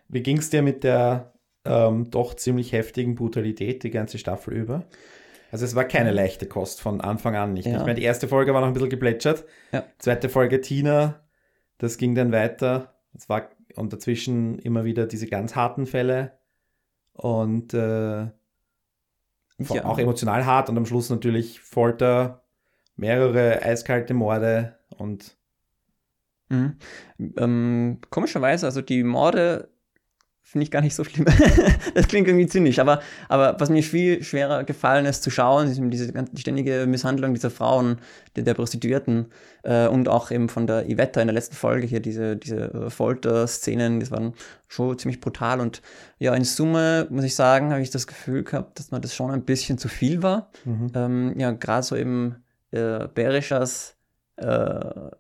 S2: Wie ging es dir mit der ähm, doch ziemlich heftigen Brutalität die ganze Staffel über? Also es war keine leichte Kost von Anfang an nicht.
S3: Ja.
S2: Ich meine, die erste Folge war noch ein bisschen geplätschert.
S3: Ja.
S2: Zweite Folge Tina, das ging dann weiter. Es war und dazwischen immer wieder diese ganz harten Fälle und äh,
S3: Ja.
S2: auch emotional hart und am Schluss natürlich Folter, mehrere eiskalte Morde und
S3: Mhm. Ähm, komischerweise, also die Morde finde ich gar nicht so schlimm. das klingt irgendwie zynisch, aber, aber was mir viel schwerer gefallen ist zu schauen, ist eben diese die ständige Misshandlung dieser Frauen, der, der Prostituierten äh, und auch eben von der Ivetta in der letzten Folge hier, diese, diese äh, Folterszenen, das waren schon ziemlich brutal und ja, in Summe muss ich sagen, habe ich das Gefühl gehabt, dass mir das schon ein bisschen zu viel war.
S2: mhm.
S3: Ähm, ja, gerade so eben äh, Berishas äh,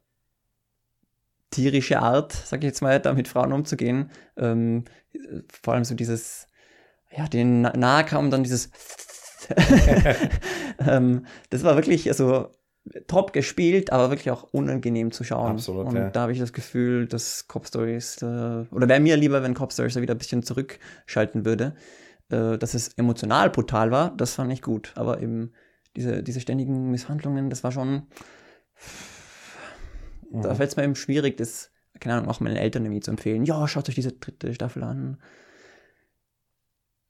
S3: tierische Art, sag ich jetzt mal, da mit Frauen umzugehen. Ähm, vor allem so dieses, ja, den na- nahe kam dann dieses ähm, das war wirklich, also top gespielt, aber wirklich auch unangenehm zu schauen.
S2: Absolut,
S3: Und
S2: ja.
S3: da habe ich das Gefühl, dass Cop Stories, äh, oder wäre mir lieber, wenn Cop Stories da wieder ein bisschen zurückschalten würde. Äh, dass es emotional brutal war, das fand ich gut. Aber eben diese, diese ständigen Misshandlungen, das war schon, da
S2: Mhm.
S3: fällt es mir eben schwierig, das, keine Ahnung, auch meinen Eltern irgendwie zu empfehlen. Ja, schaut euch diese dritte Staffel an.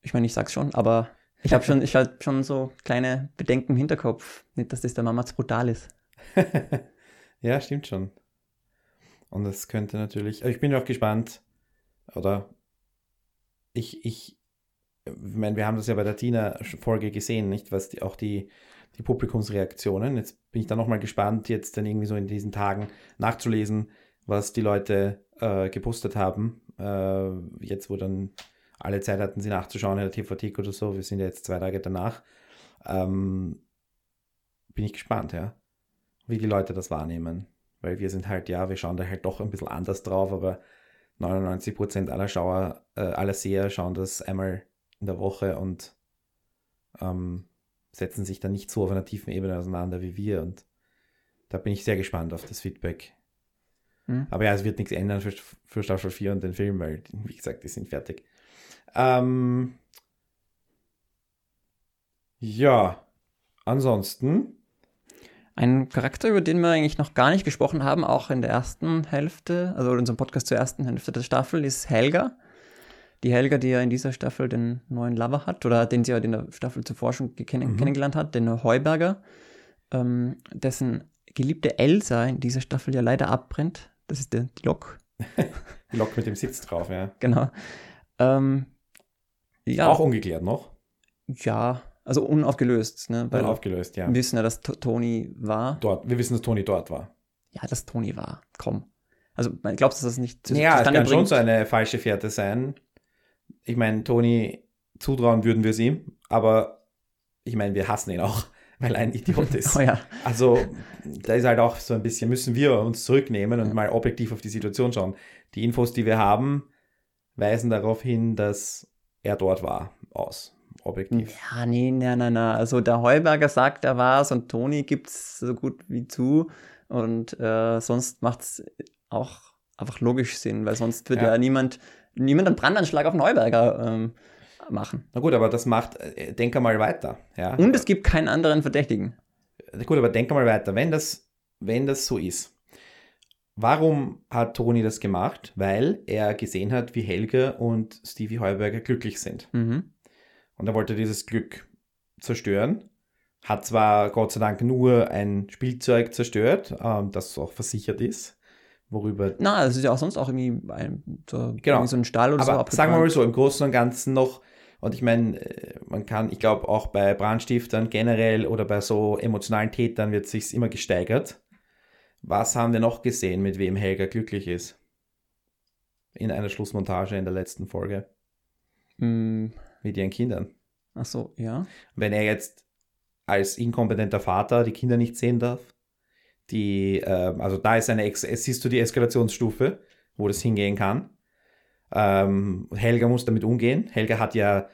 S3: Ich meine, ich sag's schon, aber ich habe schon, ich hab schon so kleine Bedenken im Hinterkopf. Nicht, dass das der Mama zu brutal ist.
S2: ja, stimmt schon. Und das könnte natürlich, ich bin auch gespannt, oder ich, ich, ich meine, wir haben das ja bei der Tina-Folge gesehen, nicht, was die, auch die, die Publikumsreaktionen, jetzt bin ich da nochmal gespannt, jetzt dann irgendwie so in diesen Tagen nachzulesen, was die Leute äh, gepostet haben, äh, jetzt wo dann alle Zeit hatten, sie nachzuschauen in der TV-Thek oder so, wir sind ja jetzt zwei Tage danach, ähm, bin ich gespannt, ja, wie die Leute das wahrnehmen. Weil wir sind halt, ja, wir schauen da halt doch ein bisschen anders drauf, aber 99% aller Schauer, äh, aller Seher schauen das einmal in der Woche und ähm, setzen sich dann nicht so auf einer tiefen Ebene auseinander wie wir. Und da bin ich sehr gespannt auf das Feedback.
S3: Hm?
S2: Aber ja, es wird nichts ändern für, für Staffel 4 und den Film, weil, wie gesagt, die sind fertig. Ähm, ja, ansonsten,
S3: Ein Charakter, über den wir eigentlich noch gar nicht gesprochen haben, auch in der ersten Hälfte, also in unserem Podcast zur ersten Hälfte der Staffel, ist Helga. Die Helga, die ja in dieser Staffel den neuen Lover hat, oder den sie ja in der Staffel zuvor schon kennen,
S2: Mhm.
S3: kennengelernt hat, den Heuberger, ähm, dessen geliebte Elsa in dieser Staffel ja leider abbrennt. Das ist der, die Lok,
S2: die Lok mit dem Sitz drauf, ja.
S3: genau. Ähm, ja,
S2: Auch ungeklärt noch.
S3: ja, also unaufgelöst, ne?
S2: Weil
S3: Weil
S2: aufgelöst, ja.
S3: wir wissen ja, dass Toni war.
S2: Dort, wir wissen, dass Toni dort war.
S3: Ja, dass Toni war. Komm. Also, glaubst du, dass das nicht zu-
S2: Ja, es kann schon
S3: bringt?
S2: so eine falsche Fährte sein. Ich meine, Toni zutrauen würden wir es ihm, aber ich meine, wir hassen ihn auch. weil er ein Idiot ist.
S3: Oh ja.
S2: Also da ist halt auch so ein bisschen, müssen wir uns zurücknehmen und mal objektiv auf die Situation schauen. Die Infos, die wir haben, weisen darauf hin, dass er dort war, aus. Objektiv.
S3: Ja, nee, nein, nein, nein. Also der Heuberger sagt, er war's und Toni gibt's so gut wie zu. Und äh, sonst macht's auch einfach logisch Sinn, weil sonst würde ja,
S2: Ja.
S3: niemand, niemand einen Brandanschlag auf Neuberger ähm, machen.
S2: Na gut, aber das macht, äh, denk einmal weiter. Ja?
S3: Und es gibt keinen anderen Verdächtigen.
S2: Na Gut, aber denk mal weiter. Wenn das, wenn das so ist, warum hat Toni das gemacht? Weil er gesehen hat, wie Helge und Stevie Heuberger glücklich sind.
S3: Mhm.
S2: Und er wollte dieses Glück zerstören. Hat zwar Gott sei Dank nur ein Spielzeug zerstört, ähm, das auch versichert ist, worüber.
S3: Na, es ist ja auch sonst auch irgendwie ein, so,
S2: Genau.
S3: irgendwie so ein Stall oder so
S2: Aber sagen wir mal so, im Großen und Ganzen noch, und ich meine, äh, man kann, ich glaube auch bei Brandstiftern generell oder bei so emotionalen Tätern wird sich's immer gesteigert. Was haben wir noch gesehen, mit wem Helga glücklich ist? In einer Schlussmontage in der letzten Folge.
S3: Hm,
S2: Mit ihren Kindern.
S3: ach so, ja.
S2: wenn er jetzt als inkompetenter Vater die Kinder nicht sehen darf, die, ähm, also da ist eine, Ex siehst du die Eskalationsstufe, wo das hingehen kann. Ähm, Helga muss damit umgehen. Helga hat ja,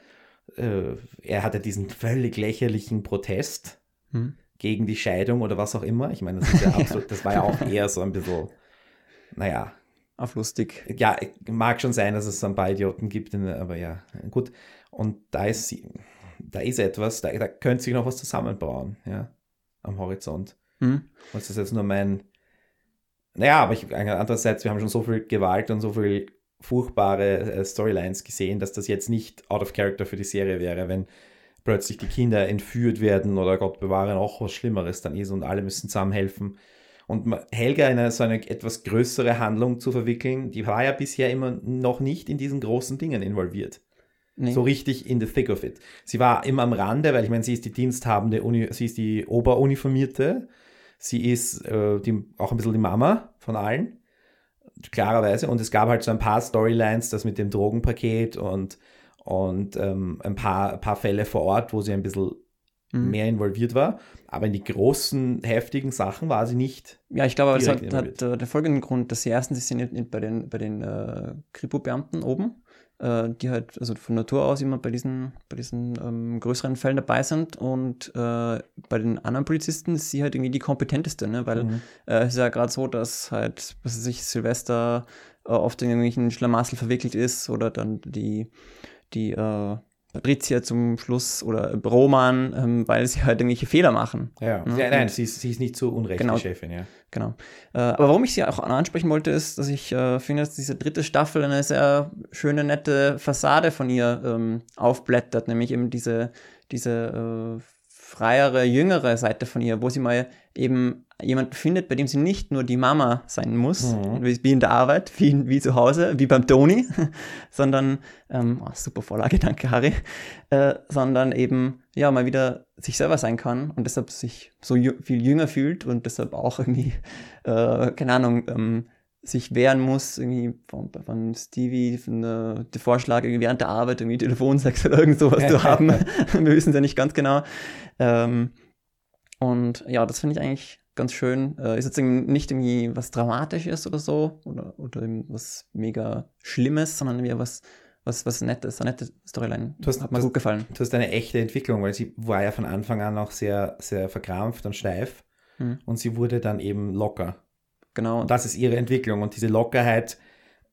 S2: äh, er hatte diesen völlig lächerlichen Protest
S3: Hm.
S2: gegen die Scheidung oder was auch immer. Ich meine, das ja absolut, das war ja auch eher so ein bisschen, naja,
S3: Auf lustig.
S2: ja, mag schon sein, dass es so ein paar Idioten gibt, aber ja, gut. Und da ist, sie- da ist etwas, da, da könnte sich noch was zusammenbauen, ja, am Horizont.
S3: Hm.
S2: Und das ist jetzt nur mein, naja, aber ich, andererseits, wir haben schon so viel Gewalt und so viel furchtbare äh, Storylines gesehen, dass das jetzt nicht out of character für die Serie wäre, wenn plötzlich die Kinder entführt werden oder Gott bewahre noch was Schlimmeres dann ist und alle müssen zusammenhelfen. Und Helga in eine, so eine etwas größere Handlung zu verwickeln, die war ja bisher immer noch nicht in diesen großen Dingen involviert.
S3: Nee.
S2: So richtig in the thick of it. Sie war immer am Rande, weil ich meine, sie ist die diensthabende, Uni, sie ist die Oberuniformierte. Sie ist äh, die, auch ein bisschen die Mama von allen, klarerweise. Und es gab halt so ein paar Storylines, das mit dem Drogenpaket und, und ähm, ein, paar, ein paar Fälle vor Ort, wo sie ein bisschen
S3: Mhm.
S2: mehr involviert war. Aber in die großen, heftigen Sachen war sie nicht.
S3: Ja, ich glaube, es hat, hat äh, den folgenden Grund, dass sie erstens ist sie nicht, nicht bei den, bei den äh, Kripo-Beamten oben, äh, die halt also von Natur aus immer bei diesen, bei diesen ähm, größeren Fällen dabei sind und äh, bei den anderen Polizisten ist sie halt irgendwie die kompetenteste, ne? weil
S2: Mhm.
S3: äh, es ist ja gerade so, dass halt, was weiß ich, Silvester äh, oft in irgendwelchen Schlamassel verwickelt ist oder dann die, die äh, Patricia zum Schluss oder Roman, ähm, weil sie halt irgendwelche Fehler machen.
S2: Ja,
S3: Ja,
S2: ja nein, sie ist, sie ist nicht zu Unrecht
S3: Genau.
S2: die Chefin, ja.
S3: Genau. Äh, aber warum ich sie auch ansprechen wollte, ist, dass ich äh, finde, dass diese dritte Staffel eine sehr schöne, nette Fassade von ihr ähm, aufblättert, nämlich eben diese, diese äh, freiere, jüngere Seite von ihr, wo sie mal eben jemanden findet, bei dem sie nicht nur die Mama sein muss,
S2: Mhm.
S3: wie, in der Arbeit, wie, wie zu Hause, wie beim Toni, sondern, ähm, oh, super Vorlage, danke Harry, äh, sondern eben, ja, mal wieder sich selber sein kann und deshalb sich so viel jünger fühlt und deshalb auch irgendwie, äh, keine Ahnung, ähm, sich wehren muss, irgendwie von, von Stevie, von der, der Vorschlag, irgendwie während der Arbeit irgendwie Telefonsex oder irgend sowas zu haben. Wir wissen es ja nicht ganz genau. Ähm, und ja, das finde ich eigentlich ganz schön. Äh, ist jetzt nicht irgendwie was Dramatisches oder so oder, oder was mega Schlimmes, sondern irgendwie was, was, was Nettes, eine nette Storyline.
S2: Du hast-
S3: Hat mir gut gefallen.
S2: Du hast eine echte Entwicklung, weil sie war ja von Anfang an auch sehr, sehr verkrampft und steif.
S3: Mhm.
S2: Und sie wurde dann eben locker.
S3: Genau.
S2: Und das ist ihre Entwicklung. Und diese Lockerheit,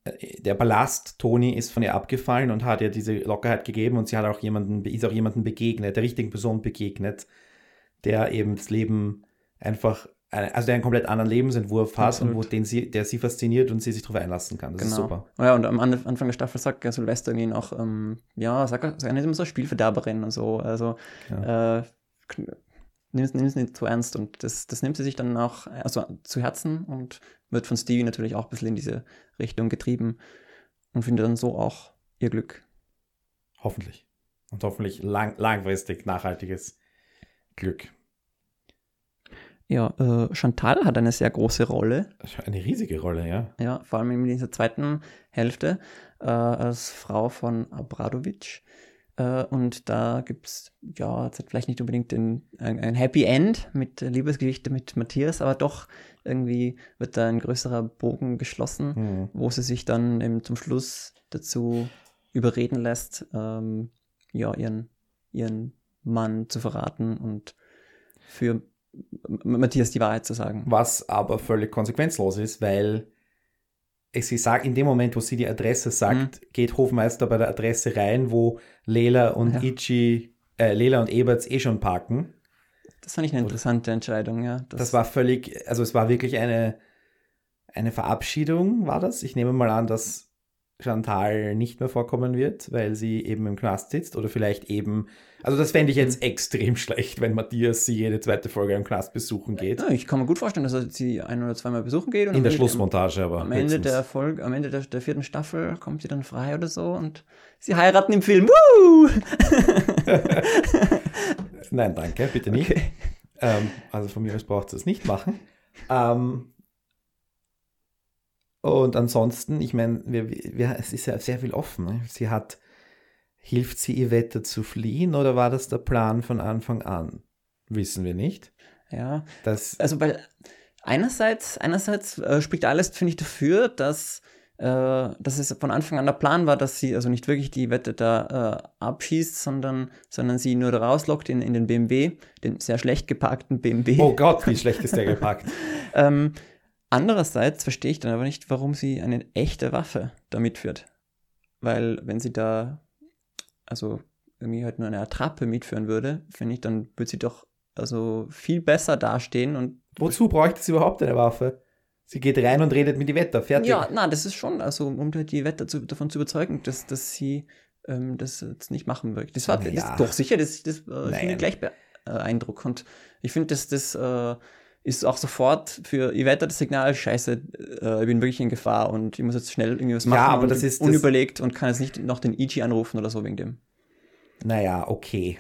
S2: äh, der Ballast, Toni, ist von ihr abgefallen und hat ihr diese Lockerheit gegeben. Und sie hat auch jemanden, ist auch jemandem begegnet, der richtigen Person begegnet, der eben das Leben einfach, äh, also der einen komplett anderen Lebensentwurf hat
S3: Absolut.
S2: und wo, den sie, der sie fasziniert und sie sich darauf einlassen kann. Das ist
S3: Genau.
S2: super.
S3: Ja, und am An- Anfang der Staffel sagt ja Silvester irgendwie noch, ähm, ja, sag, sag nicht immer so Spielverderberin und so. Also äh, nimm es nimm es nicht zu ernst. Und das, das nimmt sie sich dann auch also, zu Herzen und wird von Stevie natürlich auch ein bisschen in diese Richtung getrieben und findet dann so auch ihr Glück.
S2: Hoffentlich. Und hoffentlich lang, langfristig nachhaltiges Glück.
S3: Ja, äh, Chantal hat eine sehr große Rolle,
S2: Eine riesige Rolle, ja.
S3: ja, vor allem in dieser zweiten Hälfte äh, als Frau von Abradovic. Äh, und da gibt es, ja, jetzt hat vielleicht nicht unbedingt den, ein, ein Happy End mit Liebesgeschichte mit Matthias, aber doch irgendwie wird da ein größerer Bogen geschlossen,
S2: Hm.
S3: wo sie sich dann eben zum Schluss dazu überreden lässt, ähm, ja, ihren, ihren Mann zu verraten und für Matthias die Wahrheit zu sagen.
S2: Was aber völlig konsequenzlos ist, weil sie sagt, in dem Moment, wo sie die Adresse sagt, geht Hofmeister bei der Adresse rein, wo Lela und
S3: Ja.
S2: Ichi, äh, Lela und Eberts eh schon parken.
S3: Das fand ich eine interessante Entscheidung, ja.
S2: Das war völlig, also es war wirklich eine, eine Verabschiedung, war das? Ich nehme mal an, dass Chantal nicht mehr vorkommen wird, weil sie eben im Knast sitzt oder vielleicht eben, also das fände ich jetzt extrem schlecht, wenn Matthias sie jede zweite Folge im Knast besuchen geht.
S3: Ja, ich kann mir gut vorstellen, dass er sie ein oder zweimal besuchen geht. Und
S2: In der
S3: am-
S2: Schlussmontage aber.
S3: Am Ende
S2: höchstens.
S3: der Folge, am Ende der, der vierten Staffel kommt sie dann frei oder so und sie heiraten im Film. Woo!
S2: Nein, danke, bitte nicht.
S3: Okay.
S2: Ähm, also von mir aus braucht sie es nicht machen. Ähm, und ansonsten, ich meine, es ist ja sehr viel offen. Ne? Sie hat, hilft sie Yvette zu fliehen oder war das der Plan von Anfang an? Wissen wir nicht.
S3: Ja,
S2: Das,
S3: also weil einerseits, einerseits äh, spricht alles, finde ich, dafür, dass, äh, dass es von Anfang an der Plan war, dass sie also nicht wirklich die Wette da äh, abschießt, sondern, sondern sie nur rauslockt in, in den BMW, den sehr schlecht geparkten BMW.
S2: oh Gott, wie schlecht ist der gepackt.
S3: Ähm, andererseits verstehe ich dann aber nicht, warum sie eine echte Waffe da mitführt. Weil wenn sie da also irgendwie halt nur eine Attrappe mitführen würde, finde ich, dann würde sie doch also viel besser dastehen und
S2: Wozu bräuchte sie überhaupt eine Waffe? Sie geht rein und redet mit Yvette, fertig.
S3: ja, na, das ist schon, also um die Wette zu, davon zu überzeugen, dass, dass sie ähm, das jetzt nicht machen wird. Das war
S2: ja.
S3: das, doch sicher, das, das äh, finde ich gleich Be äh. Und ich finde, dass das äh, ist auch sofort für Yvette das Signal, scheiße, äh, ich bin wirklich in Gefahr und ich muss jetzt schnell irgendwie was
S2: Ja,
S3: machen
S2: aber
S3: und
S2: das ist das-
S3: unüberlegt und kann jetzt nicht noch den Ichi anrufen oder so wegen dem.
S2: Naja, okay.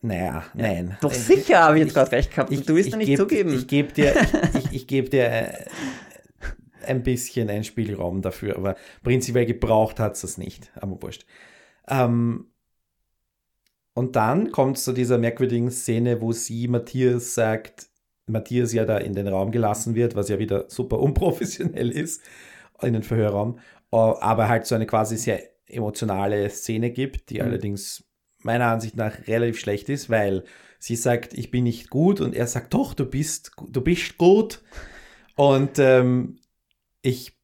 S2: Naja, nein.
S3: Doch
S2: Äh,
S3: sicher, habe ich jetzt
S2: ich-
S3: gerade recht gehabt. du willst doch nicht
S2: geb,
S3: zugeben.
S2: Ich gebe dir, ich, ich, ich geb dir äh, ein bisschen einen Spielraum dafür, aber prinzipiell gebraucht hat es das nicht. Aber wurscht. Ähm, und dann kommt es zu dieser merkwürdigen Szene, wo sie Matthias sagt, Matthias ja da in den Raum gelassen wird, was ja wieder super unprofessionell ist, in den Verhörraum, äh, aber halt so eine quasi sehr emotionale Szene gibt, die
S3: Mhm.
S2: allerdings meiner Ansicht nach relativ schlecht ist, weil sie sagt, ich bin nicht gut und er sagt, doch, du bist, du bist gut. Und ähm, ich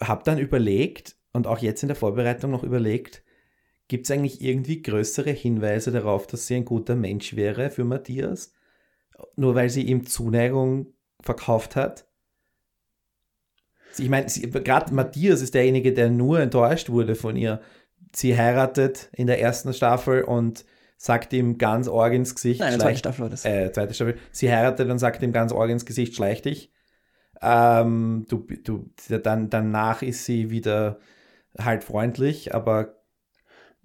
S2: habe dann überlegt und auch jetzt in der Vorbereitung noch überlegt, gibt es eigentlich irgendwie größere Hinweise darauf, dass sie ein guter Mensch wäre für Matthias? Nur weil sie ihm Zuneigung verkauft hat? Ich meine, gerade Matthias ist derjenige, der nur enttäuscht wurde von ihr. Sie heiratet in der ersten Staffel und sagt ihm ganz arg ins Gesicht.
S3: Nein, zweite Staffel war das.
S2: äh, zweite Staffel. Sie heiratet und sagt ihm ganz arg ins Gesicht, schleich dich. Ähm, du, du, dann, danach ist sie wieder halt freundlich, aber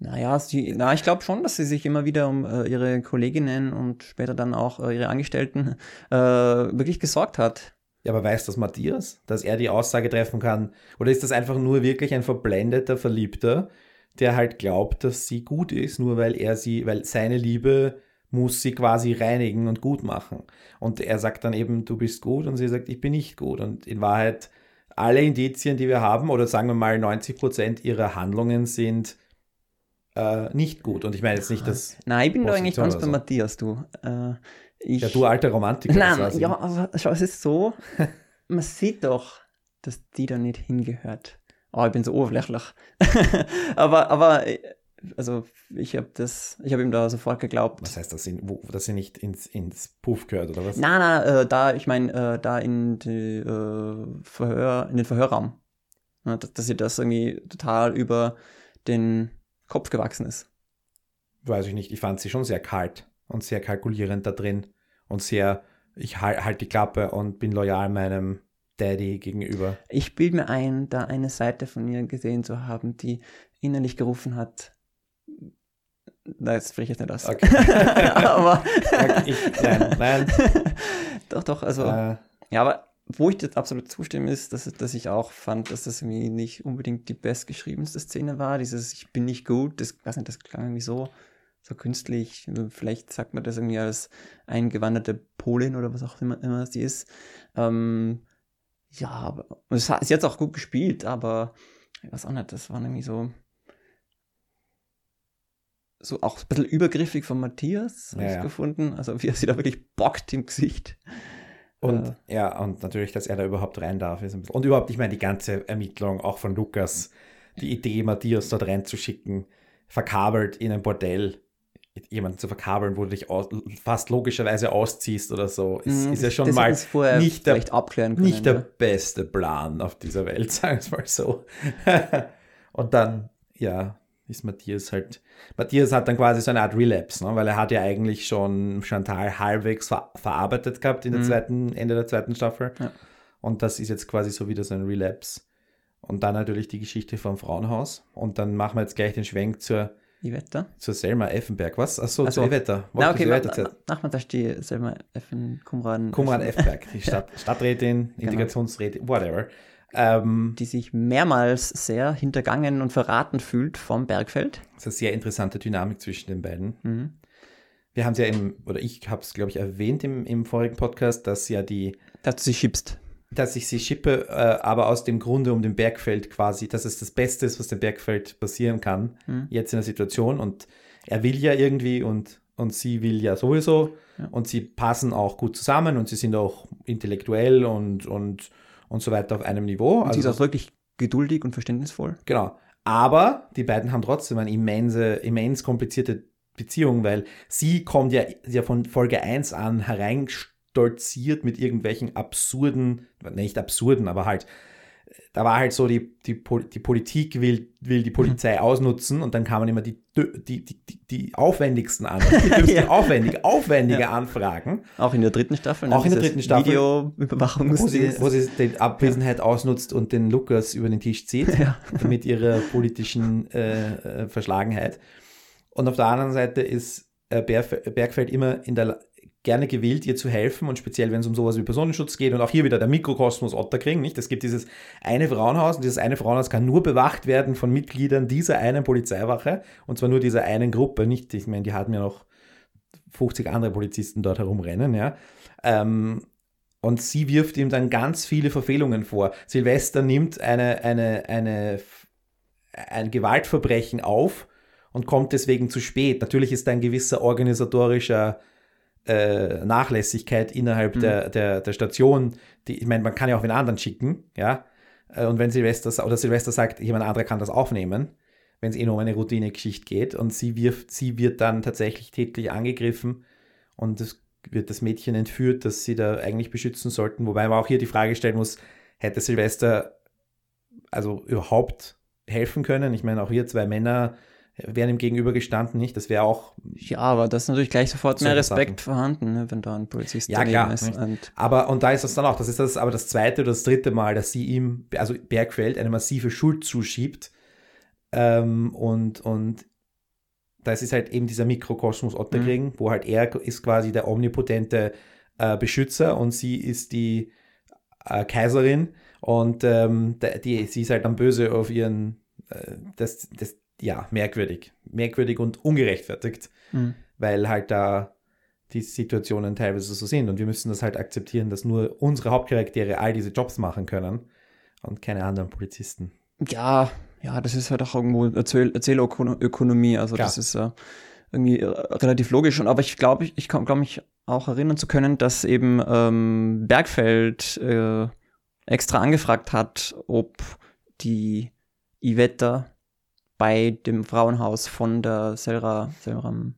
S3: Naja, sie, na, ich glaube schon, dass sie sich immer wieder um äh, ihre Kolleginnen und später dann auch äh, ihre Angestellten äh, wirklich gesorgt hat.
S2: Ja, aber weiß das Matthias, dass er die Aussage treffen kann? Oder ist das einfach nur wirklich ein verblendeter Verliebter, der halt glaubt, dass sie gut ist, nur weil er sie, weil seine Liebe muss sie quasi reinigen und gut machen. Und er sagt dann eben, du bist gut und sie sagt, ich bin nicht gut. Und in Wahrheit, alle Indizien, die wir haben, oder sagen wir mal 90 Prozent ihrer Handlungen sind äh, nicht gut. Und ich meine jetzt nicht, dass,
S3: Nein, ich bin da eigentlich ganz bei
S2: so.
S3: Matthias, du. Äh, ich,
S2: ja, du alter Romantiker.
S3: Nein, ja, aber schau, es ist so, man sieht doch, dass die da nicht hingehört. Oh, ich bin so oberflächlich. aber, aber, also, ich habe das, ich habe ihm da sofort geglaubt.
S2: Was heißt das, in, wo, dass sie nicht ins, ins Puff gehört, oder was?
S3: Nein, nein, äh, da, ich meine, äh, da in, die, äh, Verhör, in den Verhörraum. Ja, dass, dass sie das irgendwie total über den Kopf gewachsen ist.
S2: Weiß ich nicht. Ich fand sie schon sehr kalt und sehr kalkulierend da drin und sehr, ich halte halt die Klappe und bin loyal meinem Daddy gegenüber.
S3: Ich bilde mir ein, da eine Seite von ihr gesehen zu haben, die innerlich gerufen hat. Na, jetzt spreche ich nicht aus.
S2: Okay.
S3: aber.
S2: Ich- nein, nein.
S3: doch, doch, also.
S2: Äh,
S3: Ja, aber wo ich dir absolut zustimme, ist, dass, dass ich auch fand, dass das irgendwie nicht unbedingt die bestgeschriebenste Szene war. Dieses Ich bin nicht gut, das, weiß nicht, das klang irgendwie so, so künstlich. Vielleicht sagt man das irgendwie als eingewanderte Polin oder was auch immer, immer sie ist. Ähm, ja, aber sie hat es auch gut gespielt, aber ich weiß auch nicht, das war irgendwie so so auch ein bisschen übergriffig von Matthias
S2: Ja, ja.
S3: gefunden. Also wie er sie da wirklich bockt im Gesicht.
S2: Und
S3: Äh.
S2: ja, und natürlich, dass er da überhaupt rein darf. Ist ein bisschen, und überhaupt, ich meine, die ganze Ermittlung auch von Lukas, die Idee, Matthias dort reinzuschicken, verkabelt in ein Bordell, jemanden zu verkabeln, wo du dich aus, fast logischerweise ausziehst oder so, ist,
S3: Mhm,
S2: ist ja schon mal nicht der,
S3: können.
S2: nicht der
S3: ja.
S2: beste Plan auf dieser Welt, sagen wir es mal so. und dann, ja, ist Matthias halt, Matthias hat dann quasi so eine Art Relapse, ne? weil er hat ja eigentlich schon Chantal halbwegs ver verarbeitet gehabt in der
S3: Mhm.
S2: zweiten, Ende der zweiten Staffel.
S3: Ja.
S2: Und das ist jetzt quasi so wieder so ein Relapse. Und dann natürlich die Geschichte vom Frauenhaus. Und dann machen wir jetzt gleich den Schwenk zur,
S3: Iveta.
S2: zur Selma Effenberg. Was? Achso,
S3: Ach so.
S2: zur Evetta.
S3: Na, okay,
S2: zuerst?
S3: nach mir da steht selber Effen Kumran.
S2: Kumran
S3: Effen,
S2: Effenberg, die Stadt, Stadträtin,
S3: Genau.
S2: Integrationsrätin, whatever. Ähm,
S3: Die sich mehrmals sehr hintergangen und verraten fühlt vom Bergfeld.
S2: das ist eine sehr interessante Dynamik zwischen den beiden.
S3: Mhm.
S2: Wir haben es ja im, oder ich habe es, glaube ich, erwähnt im, im vorigen Podcast, dass ja die,
S3: Dazu sie schippst.
S2: dass ich sie schippe, äh, aber aus dem Grunde um den Bergfeld quasi, dass es das Beste ist, was dem Bergfeld passieren kann,
S3: Mhm.
S2: jetzt in der Situation. Und er will ja irgendwie und, und sie will ja sowieso.
S3: Ja.
S2: Und sie passen auch gut zusammen und sie sind auch intellektuell und, und, und so weiter auf einem Niveau.
S3: Und sie ist
S2: Also,
S3: auch wirklich geduldig und verständnisvoll.
S2: genau. Aber die beiden haben trotzdem eine immense, immens komplizierte Beziehung, weil sie kommt ja, ja von Folge 1 an hereinstolziert mit irgendwelchen absurden, nicht absurden, aber halt, da war halt so, die, die, die Politik will, will die Polizei ausnutzen und dann kamen immer die, die, die, die, aufwendigsten an, die
S3: Ja.
S2: aufwendig, aufwendige Anfragen,
S3: Auch in der dritten Staffel.
S2: Auch in der dritten Staffel.
S3: Videoüberwachungs-
S2: wo sie, wo sie die Abwesenheit ausnutzt und den Lukas über den Tisch zieht
S3: Ja.
S2: mit ihrer politischen äh, äh, Verschlagenheit. Und auf der anderen Seite ist äh, Bergfeld immer in der gerne gewillt, ihr zu helfen und speziell, wenn es um sowas wie Personenschutz geht und auch hier wieder der Mikrokosmos Otterkring, nicht? Es gibt dieses eine Frauenhaus und dieses eine Frauenhaus kann nur bewacht werden von Mitgliedern dieser einen Polizeiwache und zwar nur dieser einen Gruppe, nicht, ich meine, die hatten ja noch 50 andere Polizisten dort herumrennen, ja. Ähm, und sie wirft ihm dann ganz viele Verfehlungen vor. Silvester nimmt eine, eine, eine, ein Gewaltverbrechen auf und kommt deswegen zu spät. Natürlich ist da ein gewisser organisatorischer äh, Nachlässigkeit innerhalb
S3: Mhm.
S2: der, der, der Station. Die, ich meine, man kann ja auch einen anderen schicken, ja. Äh, Und wenn Silvester oder Silvester sagt, jemand anderer kann das aufnehmen, wenn es eh nur um eine Routine-Geschichte geht und sie wirft, sie wird dann tatsächlich tätlich angegriffen und es wird das Mädchen entführt, das sie da eigentlich beschützen sollten. Wobei man auch hier die Frage stellen muss, hätte Silvester also überhaupt helfen können? Ich meine, auch hier zwei Männer wären ihm gegenüber gestanden, nicht? Das wäre auch
S3: Ja, aber das ist natürlich gleich sofort mehr Respekt vorhanden, ne, wenn da ein Polizist
S2: Ja, klar,
S3: ist. Und
S2: Aber, und da ist das dann auch, das ist das aber das zweite oder das dritte Mal, dass sie ihm, also Bergfeld, eine massive Schuld zuschiebt. Ähm, und, und das ist halt eben dieser Mikrokosmos Otterkring, wo halt er ist quasi der omnipotente äh, Beschützer und sie ist die äh, Kaiserin und ähm, die, sie ist halt dann böse auf ihren, äh, das, das, ja, merkwürdig. Merkwürdig und ungerechtfertigt
S3: Mhm.
S2: weil halt da die Situationen teilweise so sind und wir müssen das halt akzeptieren, dass nur unsere Hauptcharaktere all diese Jobs machen können und keine anderen Polizisten.
S3: ja, ja, das ist halt auch irgendwo Erzähl Erzählökonomie, also
S2: Klar.
S3: das ist äh, irgendwie äh, relativ logisch. Und aber ich glaube, ich, ich glaube mich auch erinnern zu können, dass eben ähm, Bergfeld äh, extra angefragt hat, ob die Ivetta bei dem Frauenhaus von der Selra, Selram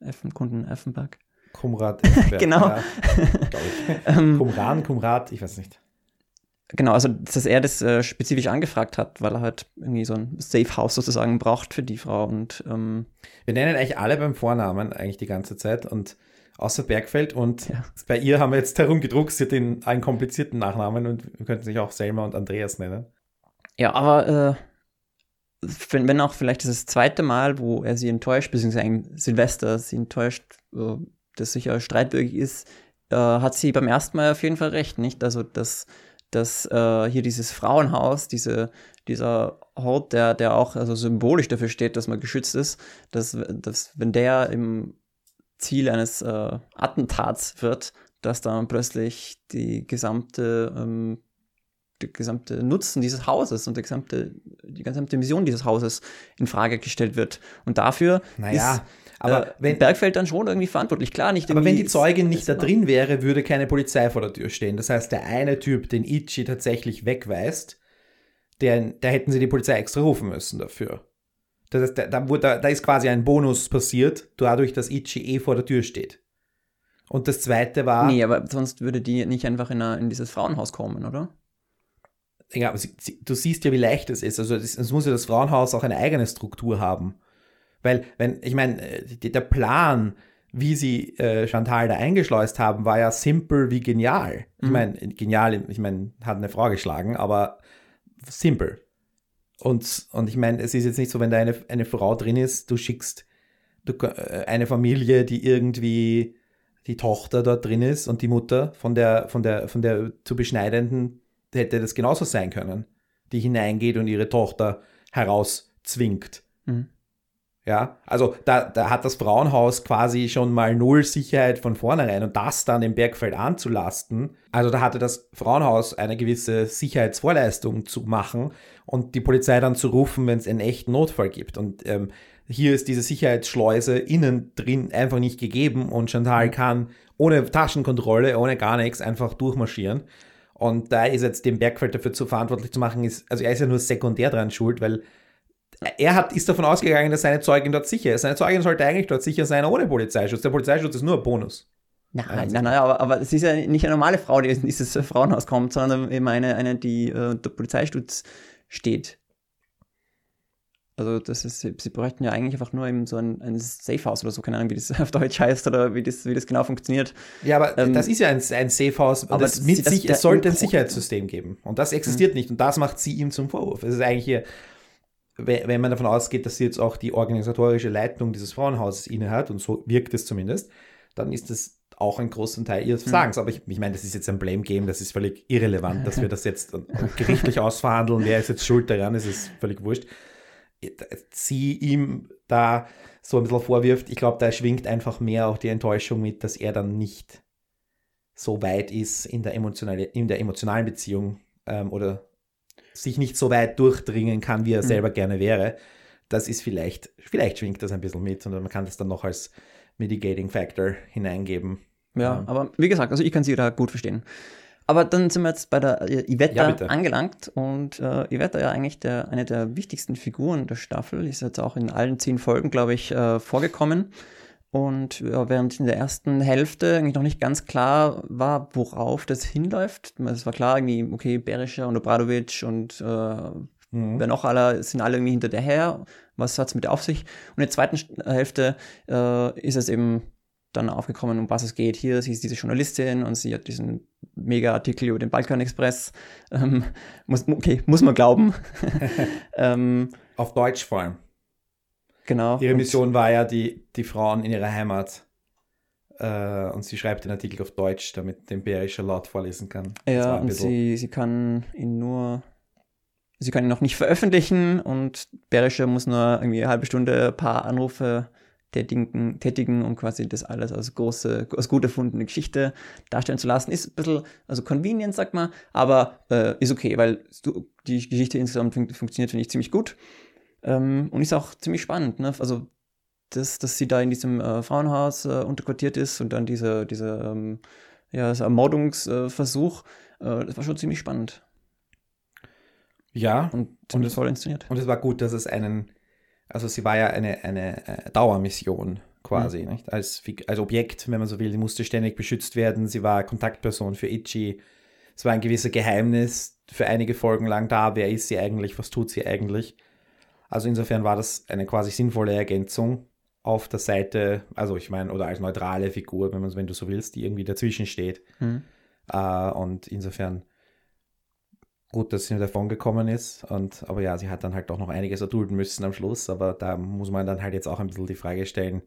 S3: Effen, Kunden Effenberg.
S2: Kumrat. Effenberg,
S3: Genau.
S2: Ja.
S3: Ähm,
S2: Kumran, Kumrat, ich weiß nicht.
S3: Genau, also dass er das äh, spezifisch angefragt hat, weil er halt irgendwie so ein Safe House sozusagen braucht für die Frau und ähm,
S2: Wir nennen eigentlich alle beim Vornamen eigentlich die ganze Zeit und außer Bergfeld und
S3: Ja.
S2: bei ihr haben wir jetzt herumgedruckt, sie hat den einen komplizierten Nachnamen und wir könnten sich auch Selma und Andreas nennen.
S3: ja, aber äh, wenn, auch vielleicht das zweite Mal, wo er sie enttäuscht, beziehungsweise Silvester sie enttäuscht, das sicher streitwürdig ist, äh, hat sie beim ersten Mal auf jeden Fall recht, nicht? Also, dass, dass äh, hier dieses Frauenhaus, diese, dieser Hort, der, der auch also symbolisch dafür steht, dass man geschützt ist, dass, dass wenn der im Ziel eines äh, Attentats wird, dass dann plötzlich die gesamte ähm, der gesamte Nutzen dieses Hauses und die gesamte, die gesamte Mission dieses Hauses in Frage gestellt wird. Und dafür
S2: naja,
S3: ist
S2: aber
S3: äh,
S2: wenn,
S3: Bergfeld dann schon irgendwie verantwortlich. Klar, nicht
S2: aber wenn die Zeugin nicht da drin wäre, würde keine Polizei vor der Tür stehen. Das heißt, der eine Typ, den Ichi tatsächlich wegweist, der, da hätten sie die Polizei extra rufen müssen dafür. Das heißt, da, da, wurde, da, da ist quasi ein Bonus passiert, dadurch, dass Ichi eh vor der Tür steht. Und das zweite war.
S3: Nee, aber sonst würde die nicht einfach in, eine, in dieses Frauenhaus kommen, oder?
S2: Ja, du siehst ja, wie leicht es ist. Also es, muss ja das Frauenhaus auch eine eigene Struktur haben. Weil, wenn, ich meine, äh, der Plan, wie sie äh, Chantal da eingeschleust haben, war ja simpel wie genial. Ich
S3: Mhm.
S2: meine, genial, ich meine, hat eine Frau geschlagen, aber simpel. Und, und ich meine, es ist jetzt nicht so, wenn da eine, eine Frau drin ist, du schickst du, äh, eine Familie, die irgendwie die Tochter dort drin ist und die Mutter von der, von der, von der zu beschneidenden hätte das genauso sein können, die hineingeht und ihre Tochter herauszwingt.
S3: Mhm.
S2: Ja, also da, da hat das Frauenhaus quasi schon mal null Sicherheit von vornherein und das dann dem Bergfeld anzulasten. Also da hatte das Frauenhaus eine gewisse Sicherheitsvorleistung zu machen und die Polizei dann zu rufen, wenn es einen echten Notfall gibt. Und ähm, hier ist diese Sicherheitsschleuse innen drin einfach nicht gegeben und Chantal kann ohne Taschenkontrolle, ohne gar nichts einfach durchmarschieren. Und da ist jetzt dem Bergfeld dafür zu verantwortlich zu machen, ist, also er ist ja nur sekundär dran schuld, weil er hat, ist davon ausgegangen, dass seine Zeugin dort sicher ist. Seine Zeugin sollte eigentlich dort sicher sein, ohne Polizeischutz. Der Polizeischutz ist nur ein Bonus.
S3: Nein, nein, nein, aber, aber es ist ja nicht eine normale Frau, die in dieses Frauenhaus kommt, sondern eben eine, eine die äh, unter Polizeischutz steht. Also das ist, sie sie bräuchten ja eigentlich einfach nur eben so ein, ein Safehouse oder so, keine Ahnung, wie das auf Deutsch heißt oder wie das, wie das genau funktioniert.
S2: Ja, aber
S3: Ähm,
S2: das ist ja ein, ein Safehouse.
S3: aber
S2: Das mit
S3: das-
S2: sich, es sollte ein Sicherheitssystem geben. Und das existiert nicht. Und das macht sie ihm zum Vorwurf. Es ist eigentlich hier, wenn man davon ausgeht, dass sie jetzt auch die organisatorische Leitung dieses Frauenhauses innehat, und so wirkt es zumindest, dann ist das auch ein großer Teil ihres Versagens. Aber ich, ich meine, das ist jetzt ein Blame-Game, das ist völlig irrelevant, dass wir das jetzt gerichtlich ausverhandeln. Wer ist jetzt schuld daran, das ist völlig wurscht. Sie ihm da so ein bisschen vorwirft, ich glaube, da schwingt einfach mehr auch die Enttäuschung mit, dass er dann nicht so weit ist in der, emotionale, in der emotionalen Beziehung ähm, oder sich nicht so weit durchdringen kann, wie er selber gerne wäre. Das ist vielleicht, vielleicht schwingt das ein bisschen mit und man kann das dann noch als Mitigating Factor hineingeben.
S3: Ja,
S2: Ähm,
S3: aber wie gesagt, also ich kann sie da gut verstehen. Aber dann sind wir jetzt bei der äh,
S2: Ja,
S3: Ivetta angelangt und äh, Ivetta ja eigentlich der, eine der wichtigsten Figuren der Staffel, ist jetzt auch in allen zehn Folgen, glaube ich, äh, vorgekommen. Und ja, während in der ersten Hälfte eigentlich noch nicht ganz klar war, worauf das hinläuft. Es war klar, irgendwie, okay, Berischer und Obradovic und äh,
S2: Mhm.
S3: wer noch alle sind alle irgendwie hinter der her. Was hat es mit der auf sich? Und in der zweiten Hälfte äh, ist es eben dann aufgekommen, um was es geht. Hier, sie ist diese Journalistin und sie hat diesen Mega-Artikel über den Balkan Express. Ähm, muss, okay, muss man glauben. ähm,
S2: Auf Deutsch vor allem.
S3: genau.
S2: Ihre Mission war ja, die, die Frauen in ihrer Heimat. Äh, und sie schreibt den Artikel auf Deutsch, damit den Berischer laut vorlesen kann.
S3: Ja, und sie, sie kann ihn nur, sie kann ihn noch nicht veröffentlichen und Berischer muss nur irgendwie eine halbe Stunde ein paar Anrufe tätigen, tätigen um quasi das alles als große, als gut erfundene Geschichte darstellen zu lassen. Ist ein bisschen, also convenient, sagt man, aber äh, ist okay, weil du, die Geschichte insgesamt fun funktioniert, finde ich, ziemlich gut. Ähm, und ist auch ziemlich spannend, ne? Also, dass, dass sie da in diesem äh, Frauenhaus äh, unterquartiert ist und dann diese, diese ähm, ja, das Ermordungsversuch, äh, das war schon ziemlich spannend
S2: ja,
S3: und ziemlich
S2: es-
S3: toll inszeniert.
S2: Und es war gut, dass es einen, also sie war ja eine, eine äh, Dauermission quasi, nicht? Als, als Objekt, wenn man so will, sie musste ständig beschützt werden, sie war Kontaktperson für Ichi, es war ein gewisser Geheimnis für einige Folgen lang da, wer ist sie eigentlich, was tut sie eigentlich. Also insofern war das eine quasi sinnvolle Ergänzung auf der Seite, also ich meine, oder als neutrale Figur, wenn, man, wenn du so willst, die irgendwie dazwischen steht.
S3: Mhm.
S2: Äh, und insofern gut, dass sie davon gekommen ist. Und, aber ja, sie hat dann halt auch noch einiges erdulden müssen am Schluss. Aber da muss man dann halt jetzt auch ein bisschen die Frage stellen,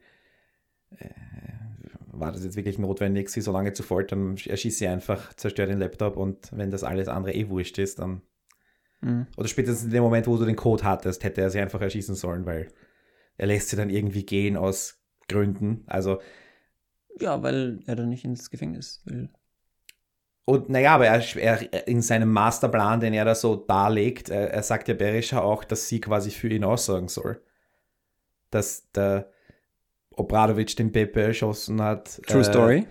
S2: äh, war das jetzt wirklich notwendig, sie so lange zu foltern? Erschießt sie einfach, zerstört den Laptop und wenn das alles andere eh wurscht ist, dann. Mhm. Oder spätestens in dem Moment, wo du den Code hattest, hätte er sie einfach erschießen sollen, weil er lässt sie dann irgendwie gehen aus Gründen. Also.
S3: Ja, weil er dann nicht ins Gefängnis will.
S2: Und naja, aber er, er, in seinem Masterplan, den er da so darlegt, er, er sagt ja Berisha auch, dass sie quasi für ihn aussagen soll. Dass der Obradovic den Pepe erschossen hat.
S3: True äh, Story.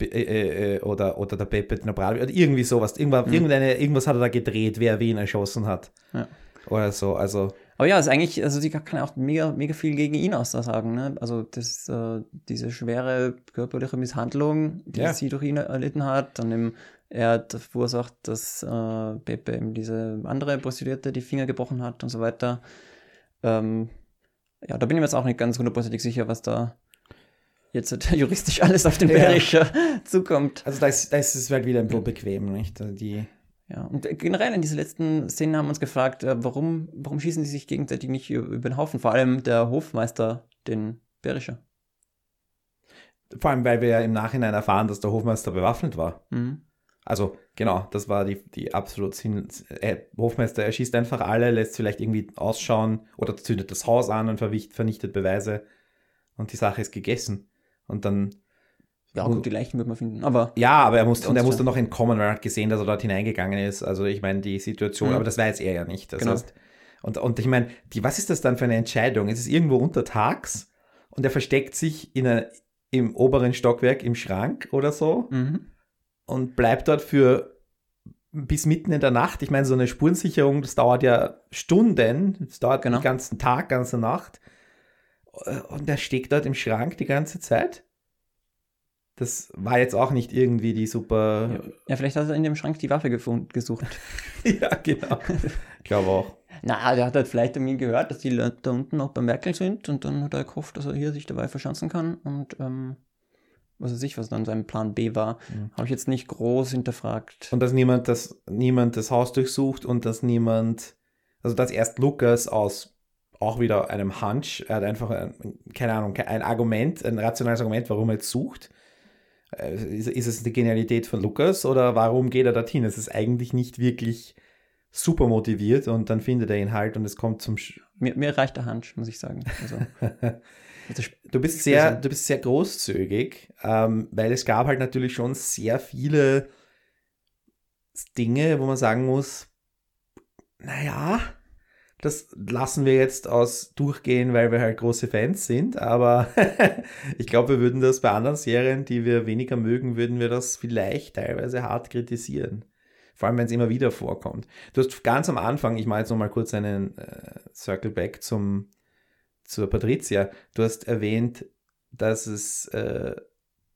S2: Äh, äh, oder, oder der Pepe den Obradovic, oder irgendwie sowas. Irgendwas, mhm. irgendwas hat er da gedreht, wer wen erschossen hat. Ja. Oder so, also.
S3: Aber ja, ist eigentlich, also sie kann auch mega, mega viel gegen ihn aussagen. Ne? Also das, äh, diese schwere körperliche Misshandlung, die ja. sie durch ihn erlitten hat, dann eben, er hat verursacht, dass äh, Pepe eben diese andere Prostituierte die Finger gebrochen hat und so weiter. Ähm, ja, da bin ich mir jetzt auch nicht ganz hundertprozentig sicher, was da jetzt juristisch alles auf den ja. Berischer zukommt.
S2: Also da ist, da ist es halt wieder ein bisschen bequem, nicht? Also die
S3: ja, und generell in diesen letzten Szenen haben wir uns gefragt, äh, warum, warum schießen sie sich gegenseitig nicht über den Haufen? Vor allem der Hofmeister, den Berischer.
S2: Vor allem, weil wir ja im Nachhinein erfahren, dass der Hofmeister bewaffnet war. Mhm. Also, genau, das war die, die absolut Sinn. Äh, Hofmeister erschießt einfach alle, lässt vielleicht irgendwie ausschauen oder zündet das Haus an und vernichtet Beweise und die Sache ist gegessen. Und dann
S3: ja, gut, die Leichen wird man finden, aber.
S2: Ja, aber er musste, und er musste noch entkommen, weil er hat gesehen, dass er dort hineingegangen ist. Also, ich meine, die Situation, mhm. aber das weiß er ja nicht. Das genau. heißt, und, und ich meine, die, was ist das dann für eine Entscheidung? Es ist irgendwo untertags und er versteckt sich in einer, im oberen Stockwerk im Schrank oder so mhm. und bleibt dort für bis mitten in der Nacht. Ich meine, so eine Spurensicherung, das dauert ja Stunden, das dauert genau. den ganzen Tag, ganze Nacht. Und er steckt dort im Schrank die ganze Zeit. Das war jetzt auch nicht irgendwie die super.
S3: Ja, ja vielleicht hat er in dem Schrank die Waffe gefunden, gesucht.
S2: ja, genau. Ich glaube auch.
S3: Na, der hat halt vielleicht irgendwie gehört, dass die Leute da unten noch beim Merkel sind und dann hat er gehofft, dass er hier sich dabei verschanzen kann und ähm, was weiß ich, was dann sein Plan B war, mhm. habe ich jetzt nicht groß hinterfragt.
S2: Und dass niemand das, niemand das Haus durchsucht und dass niemand, also dass erst Lukas aus auch wieder einem Hunch, er hat einfach, ein, keine Ahnung, ein Argument, ein rationales Argument, warum er jetzt sucht ist, ist es die Genialität von Lukas oder warum geht er dorthin? Es ist eigentlich nicht wirklich super motiviert und dann findet er ihn halt und es kommt zum. Sch
S3: mir, mir reicht der Hunch, muss ich sagen. Also,
S2: du, bist sehr, du bist sehr großzügig, ähm, weil es gab halt natürlich schon sehr viele Dinge, wo man sagen muss, naja, das lassen wir jetzt aus durchgehen, weil wir halt große Fans sind. Aber ich glaube, wir würden das bei anderen Serien, die wir weniger mögen, würden wir das vielleicht teilweise hart kritisieren. Vor allem, wenn es immer wieder vorkommt. Du hast ganz am Anfang, ich mache jetzt nochmal kurz einen äh, Circle Back zum, zur Patricia. Du hast erwähnt, dass es äh,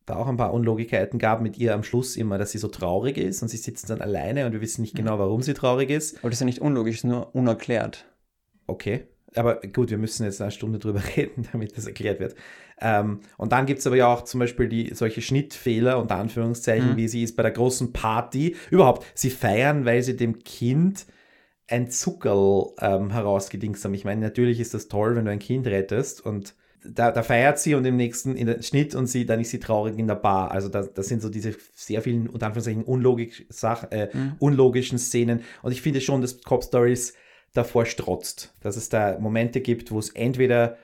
S2: da auch ein paar Unlogikkeiten gab mit ihr am Schluss immer, dass sie so traurig ist und sie sitzt dann alleine und wir wissen nicht mhm. genau, warum sie traurig ist.
S3: Aber das ist ja nicht unlogisch, nur unerklärt.
S2: Okay. Aber gut, wir müssen jetzt eine Stunde drüber reden, damit das erklärt wird. Ähm, und dann gibt es aber ja auch zum Beispiel die, solche Schnittfehler, unter Anführungszeichen, mhm. wie sie ist bei der großen Party. Überhaupt, sie feiern, weil sie dem Kind ein Zuckerl ähm, herausgedingst haben. Ich meine, natürlich ist das toll, wenn du ein Kind rettest und da, da, feiert sie und im nächsten in der Schnitt und sie, dann ist sie traurig in der Bar. Also das, das sind so diese sehr vielen, unter Anführungszeichen, unlogisch, Sach, äh, mhm. unlogischen Szenen. Und ich finde schon, dass Cop Stories davor strotzt. Dass es da Momente gibt, wo es entweder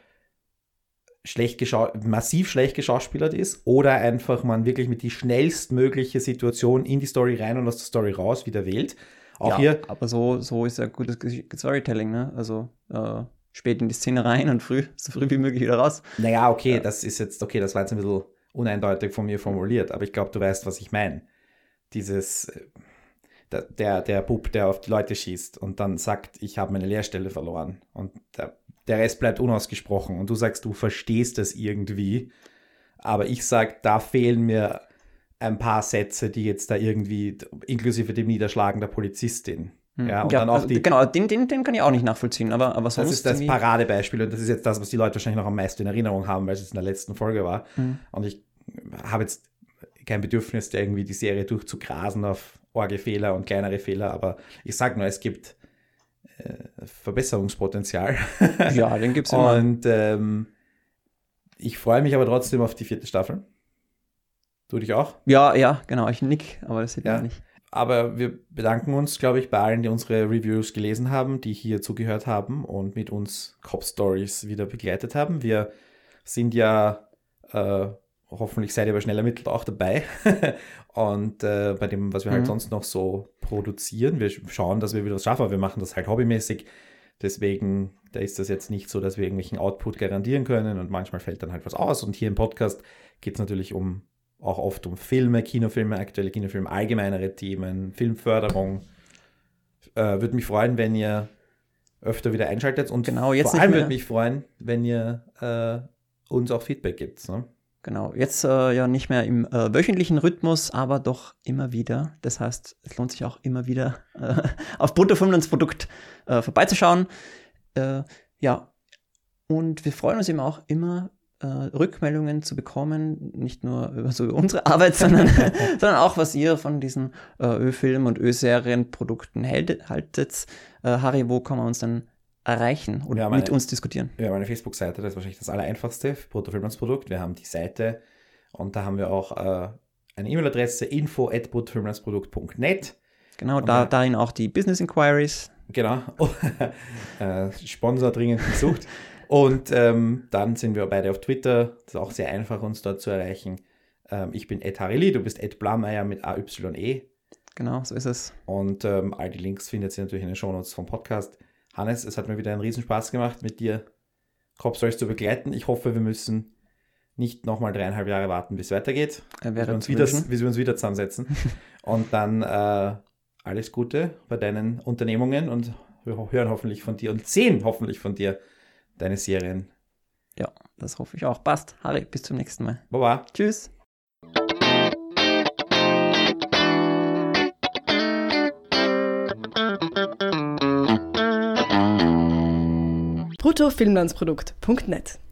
S2: schlecht massiv schlecht geschauspielert ist oder einfach man wirklich mit die schnellstmögliche Situation in die Story rein und aus der Story raus wieder wählt. Auch ja, hier.
S3: Aber so, so ist ja gutes Storytelling, ne? Also äh, spät in die Szene rein und früh, so früh wie möglich wieder raus.
S2: Naja, okay, ja. das ist jetzt, okay, das war jetzt ein bisschen uneindeutig von mir formuliert, aber ich glaube, du weißt, was ich meine. Dieses, äh, der, der, Bub, der auf die Leute schießt und dann sagt, ich habe meine Lehrstelle verloren. Und der, der Rest bleibt unausgesprochen. Und du sagst, du verstehst das irgendwie. Aber ich sage, da fehlen mir ein paar Sätze, die jetzt da irgendwie, inklusive dem Niederschlagen der Polizistin.
S3: Hm. Ja, und ja, dann auch die, genau, den, den, den kann ich auch nicht nachvollziehen, aber, aber
S2: sonst. Das ist das Paradebeispiel und das ist jetzt das, was die Leute wahrscheinlich noch am meisten in Erinnerung haben, weil es in der letzten Folge war. Mhm. Und ich habe jetzt kein Bedürfnis, irgendwie die Serie durchzugrasen auf Orgelfehler und kleinere Fehler, aber ich sage nur, es gibt äh, Verbesserungspotenzial.
S3: Ja, den gibt es
S2: immer. Und ähm, ich freue mich aber trotzdem auf die vierte Staffel. Du dich auch?
S3: Ja, ja, genau. Ich nick, aber das sieht
S2: Ja.
S3: man nicht.
S2: Aber wir bedanken uns, glaube ich, bei allen, die unsere Reviews gelesen haben, die hier zugehört haben und mit uns Cop Stories wieder begleitet haben. Wir sind ja, äh, hoffentlich seid ihr aber schnell ermittelt auch dabei. und äh, bei dem, was wir halt
S3: Mhm.
S2: sonst noch so produzieren, wir schauen, dass wir wieder was schaffen, aber wir machen das halt hobbymäßig. Deswegen, da ist das jetzt nicht so, dass wir irgendwelchen Output garantieren können und manchmal fällt dann halt was aus. Und hier im Podcast geht es natürlich um auch oft um Filme, Kinofilme, aktuelle Kinofilme, allgemeinere Themen, Filmförderung. Äh, würde mich freuen, wenn ihr öfter wieder einschaltet und
S3: Genau, jetzt
S2: vor allem würde mich freuen, wenn ihr äh, uns auch Feedback gibt. Ne?
S3: Genau. Jetzt äh, ja nicht mehr im äh, wöchentlichen Rhythmus, aber doch immer wieder. Das heißt, es lohnt sich auch immer wieder äh, auf Bruttofilmlandsprodukt äh, vorbeizuschauen. Äh, ja. Und wir freuen uns eben auch immer, äh, Rückmeldungen zu bekommen, nicht nur über so über unsere Arbeit, sondern, sondern auch, was ihr von diesen äh, Ö-Film- und Ö-Serienprodukten haltet. Harry, wo kann man uns dann erreichen und
S2: Wir
S3: mit
S2: eine-
S3: uns diskutieren?
S2: Wir haben eine Facebook-Seite, das ist wahrscheinlich das allereinfachste, Bruttofilmlandsprodukt. Wir haben die Seite und da haben wir auch äh, eine E-Mail-Adresse info at bruttofilmlandsprodukt.net.
S3: Genau, da,
S2: Okay.
S3: darin auch die Business Inquiries.
S2: Genau. äh, Sponsor dringend gesucht. Und ähm, dann sind wir beide auf Twitter. Das ist auch sehr einfach, uns dort zu erreichen. Ähm, ich bin Ed Harili, du bist Ed Blameyer mit AYE.
S3: Genau, so ist es.
S2: Und ähm, all die Links findet ihr natürlich in den Shownotes vom Podcast. Hannes, es hat mir wieder einen Riesenspaß gemacht, mit dir Crop Stories zu begleiten. Ich hoffe, wir müssen nicht nochmal dreieinhalb Jahre warten, bis es weitergeht. Bis wir, uns wieder, bis wir uns wieder zusammensetzen. und dann äh, alles Gute bei deinen Unternehmungen und wir hören hoffentlich von dir und sehen hoffentlich von dir deine Serien.
S3: Ja, das hoffe ich auch. Passt. Harry, bis zum nächsten Mal.
S2: Baba.
S3: Tschüss.
S1: bruttofilmlandsprodukt.net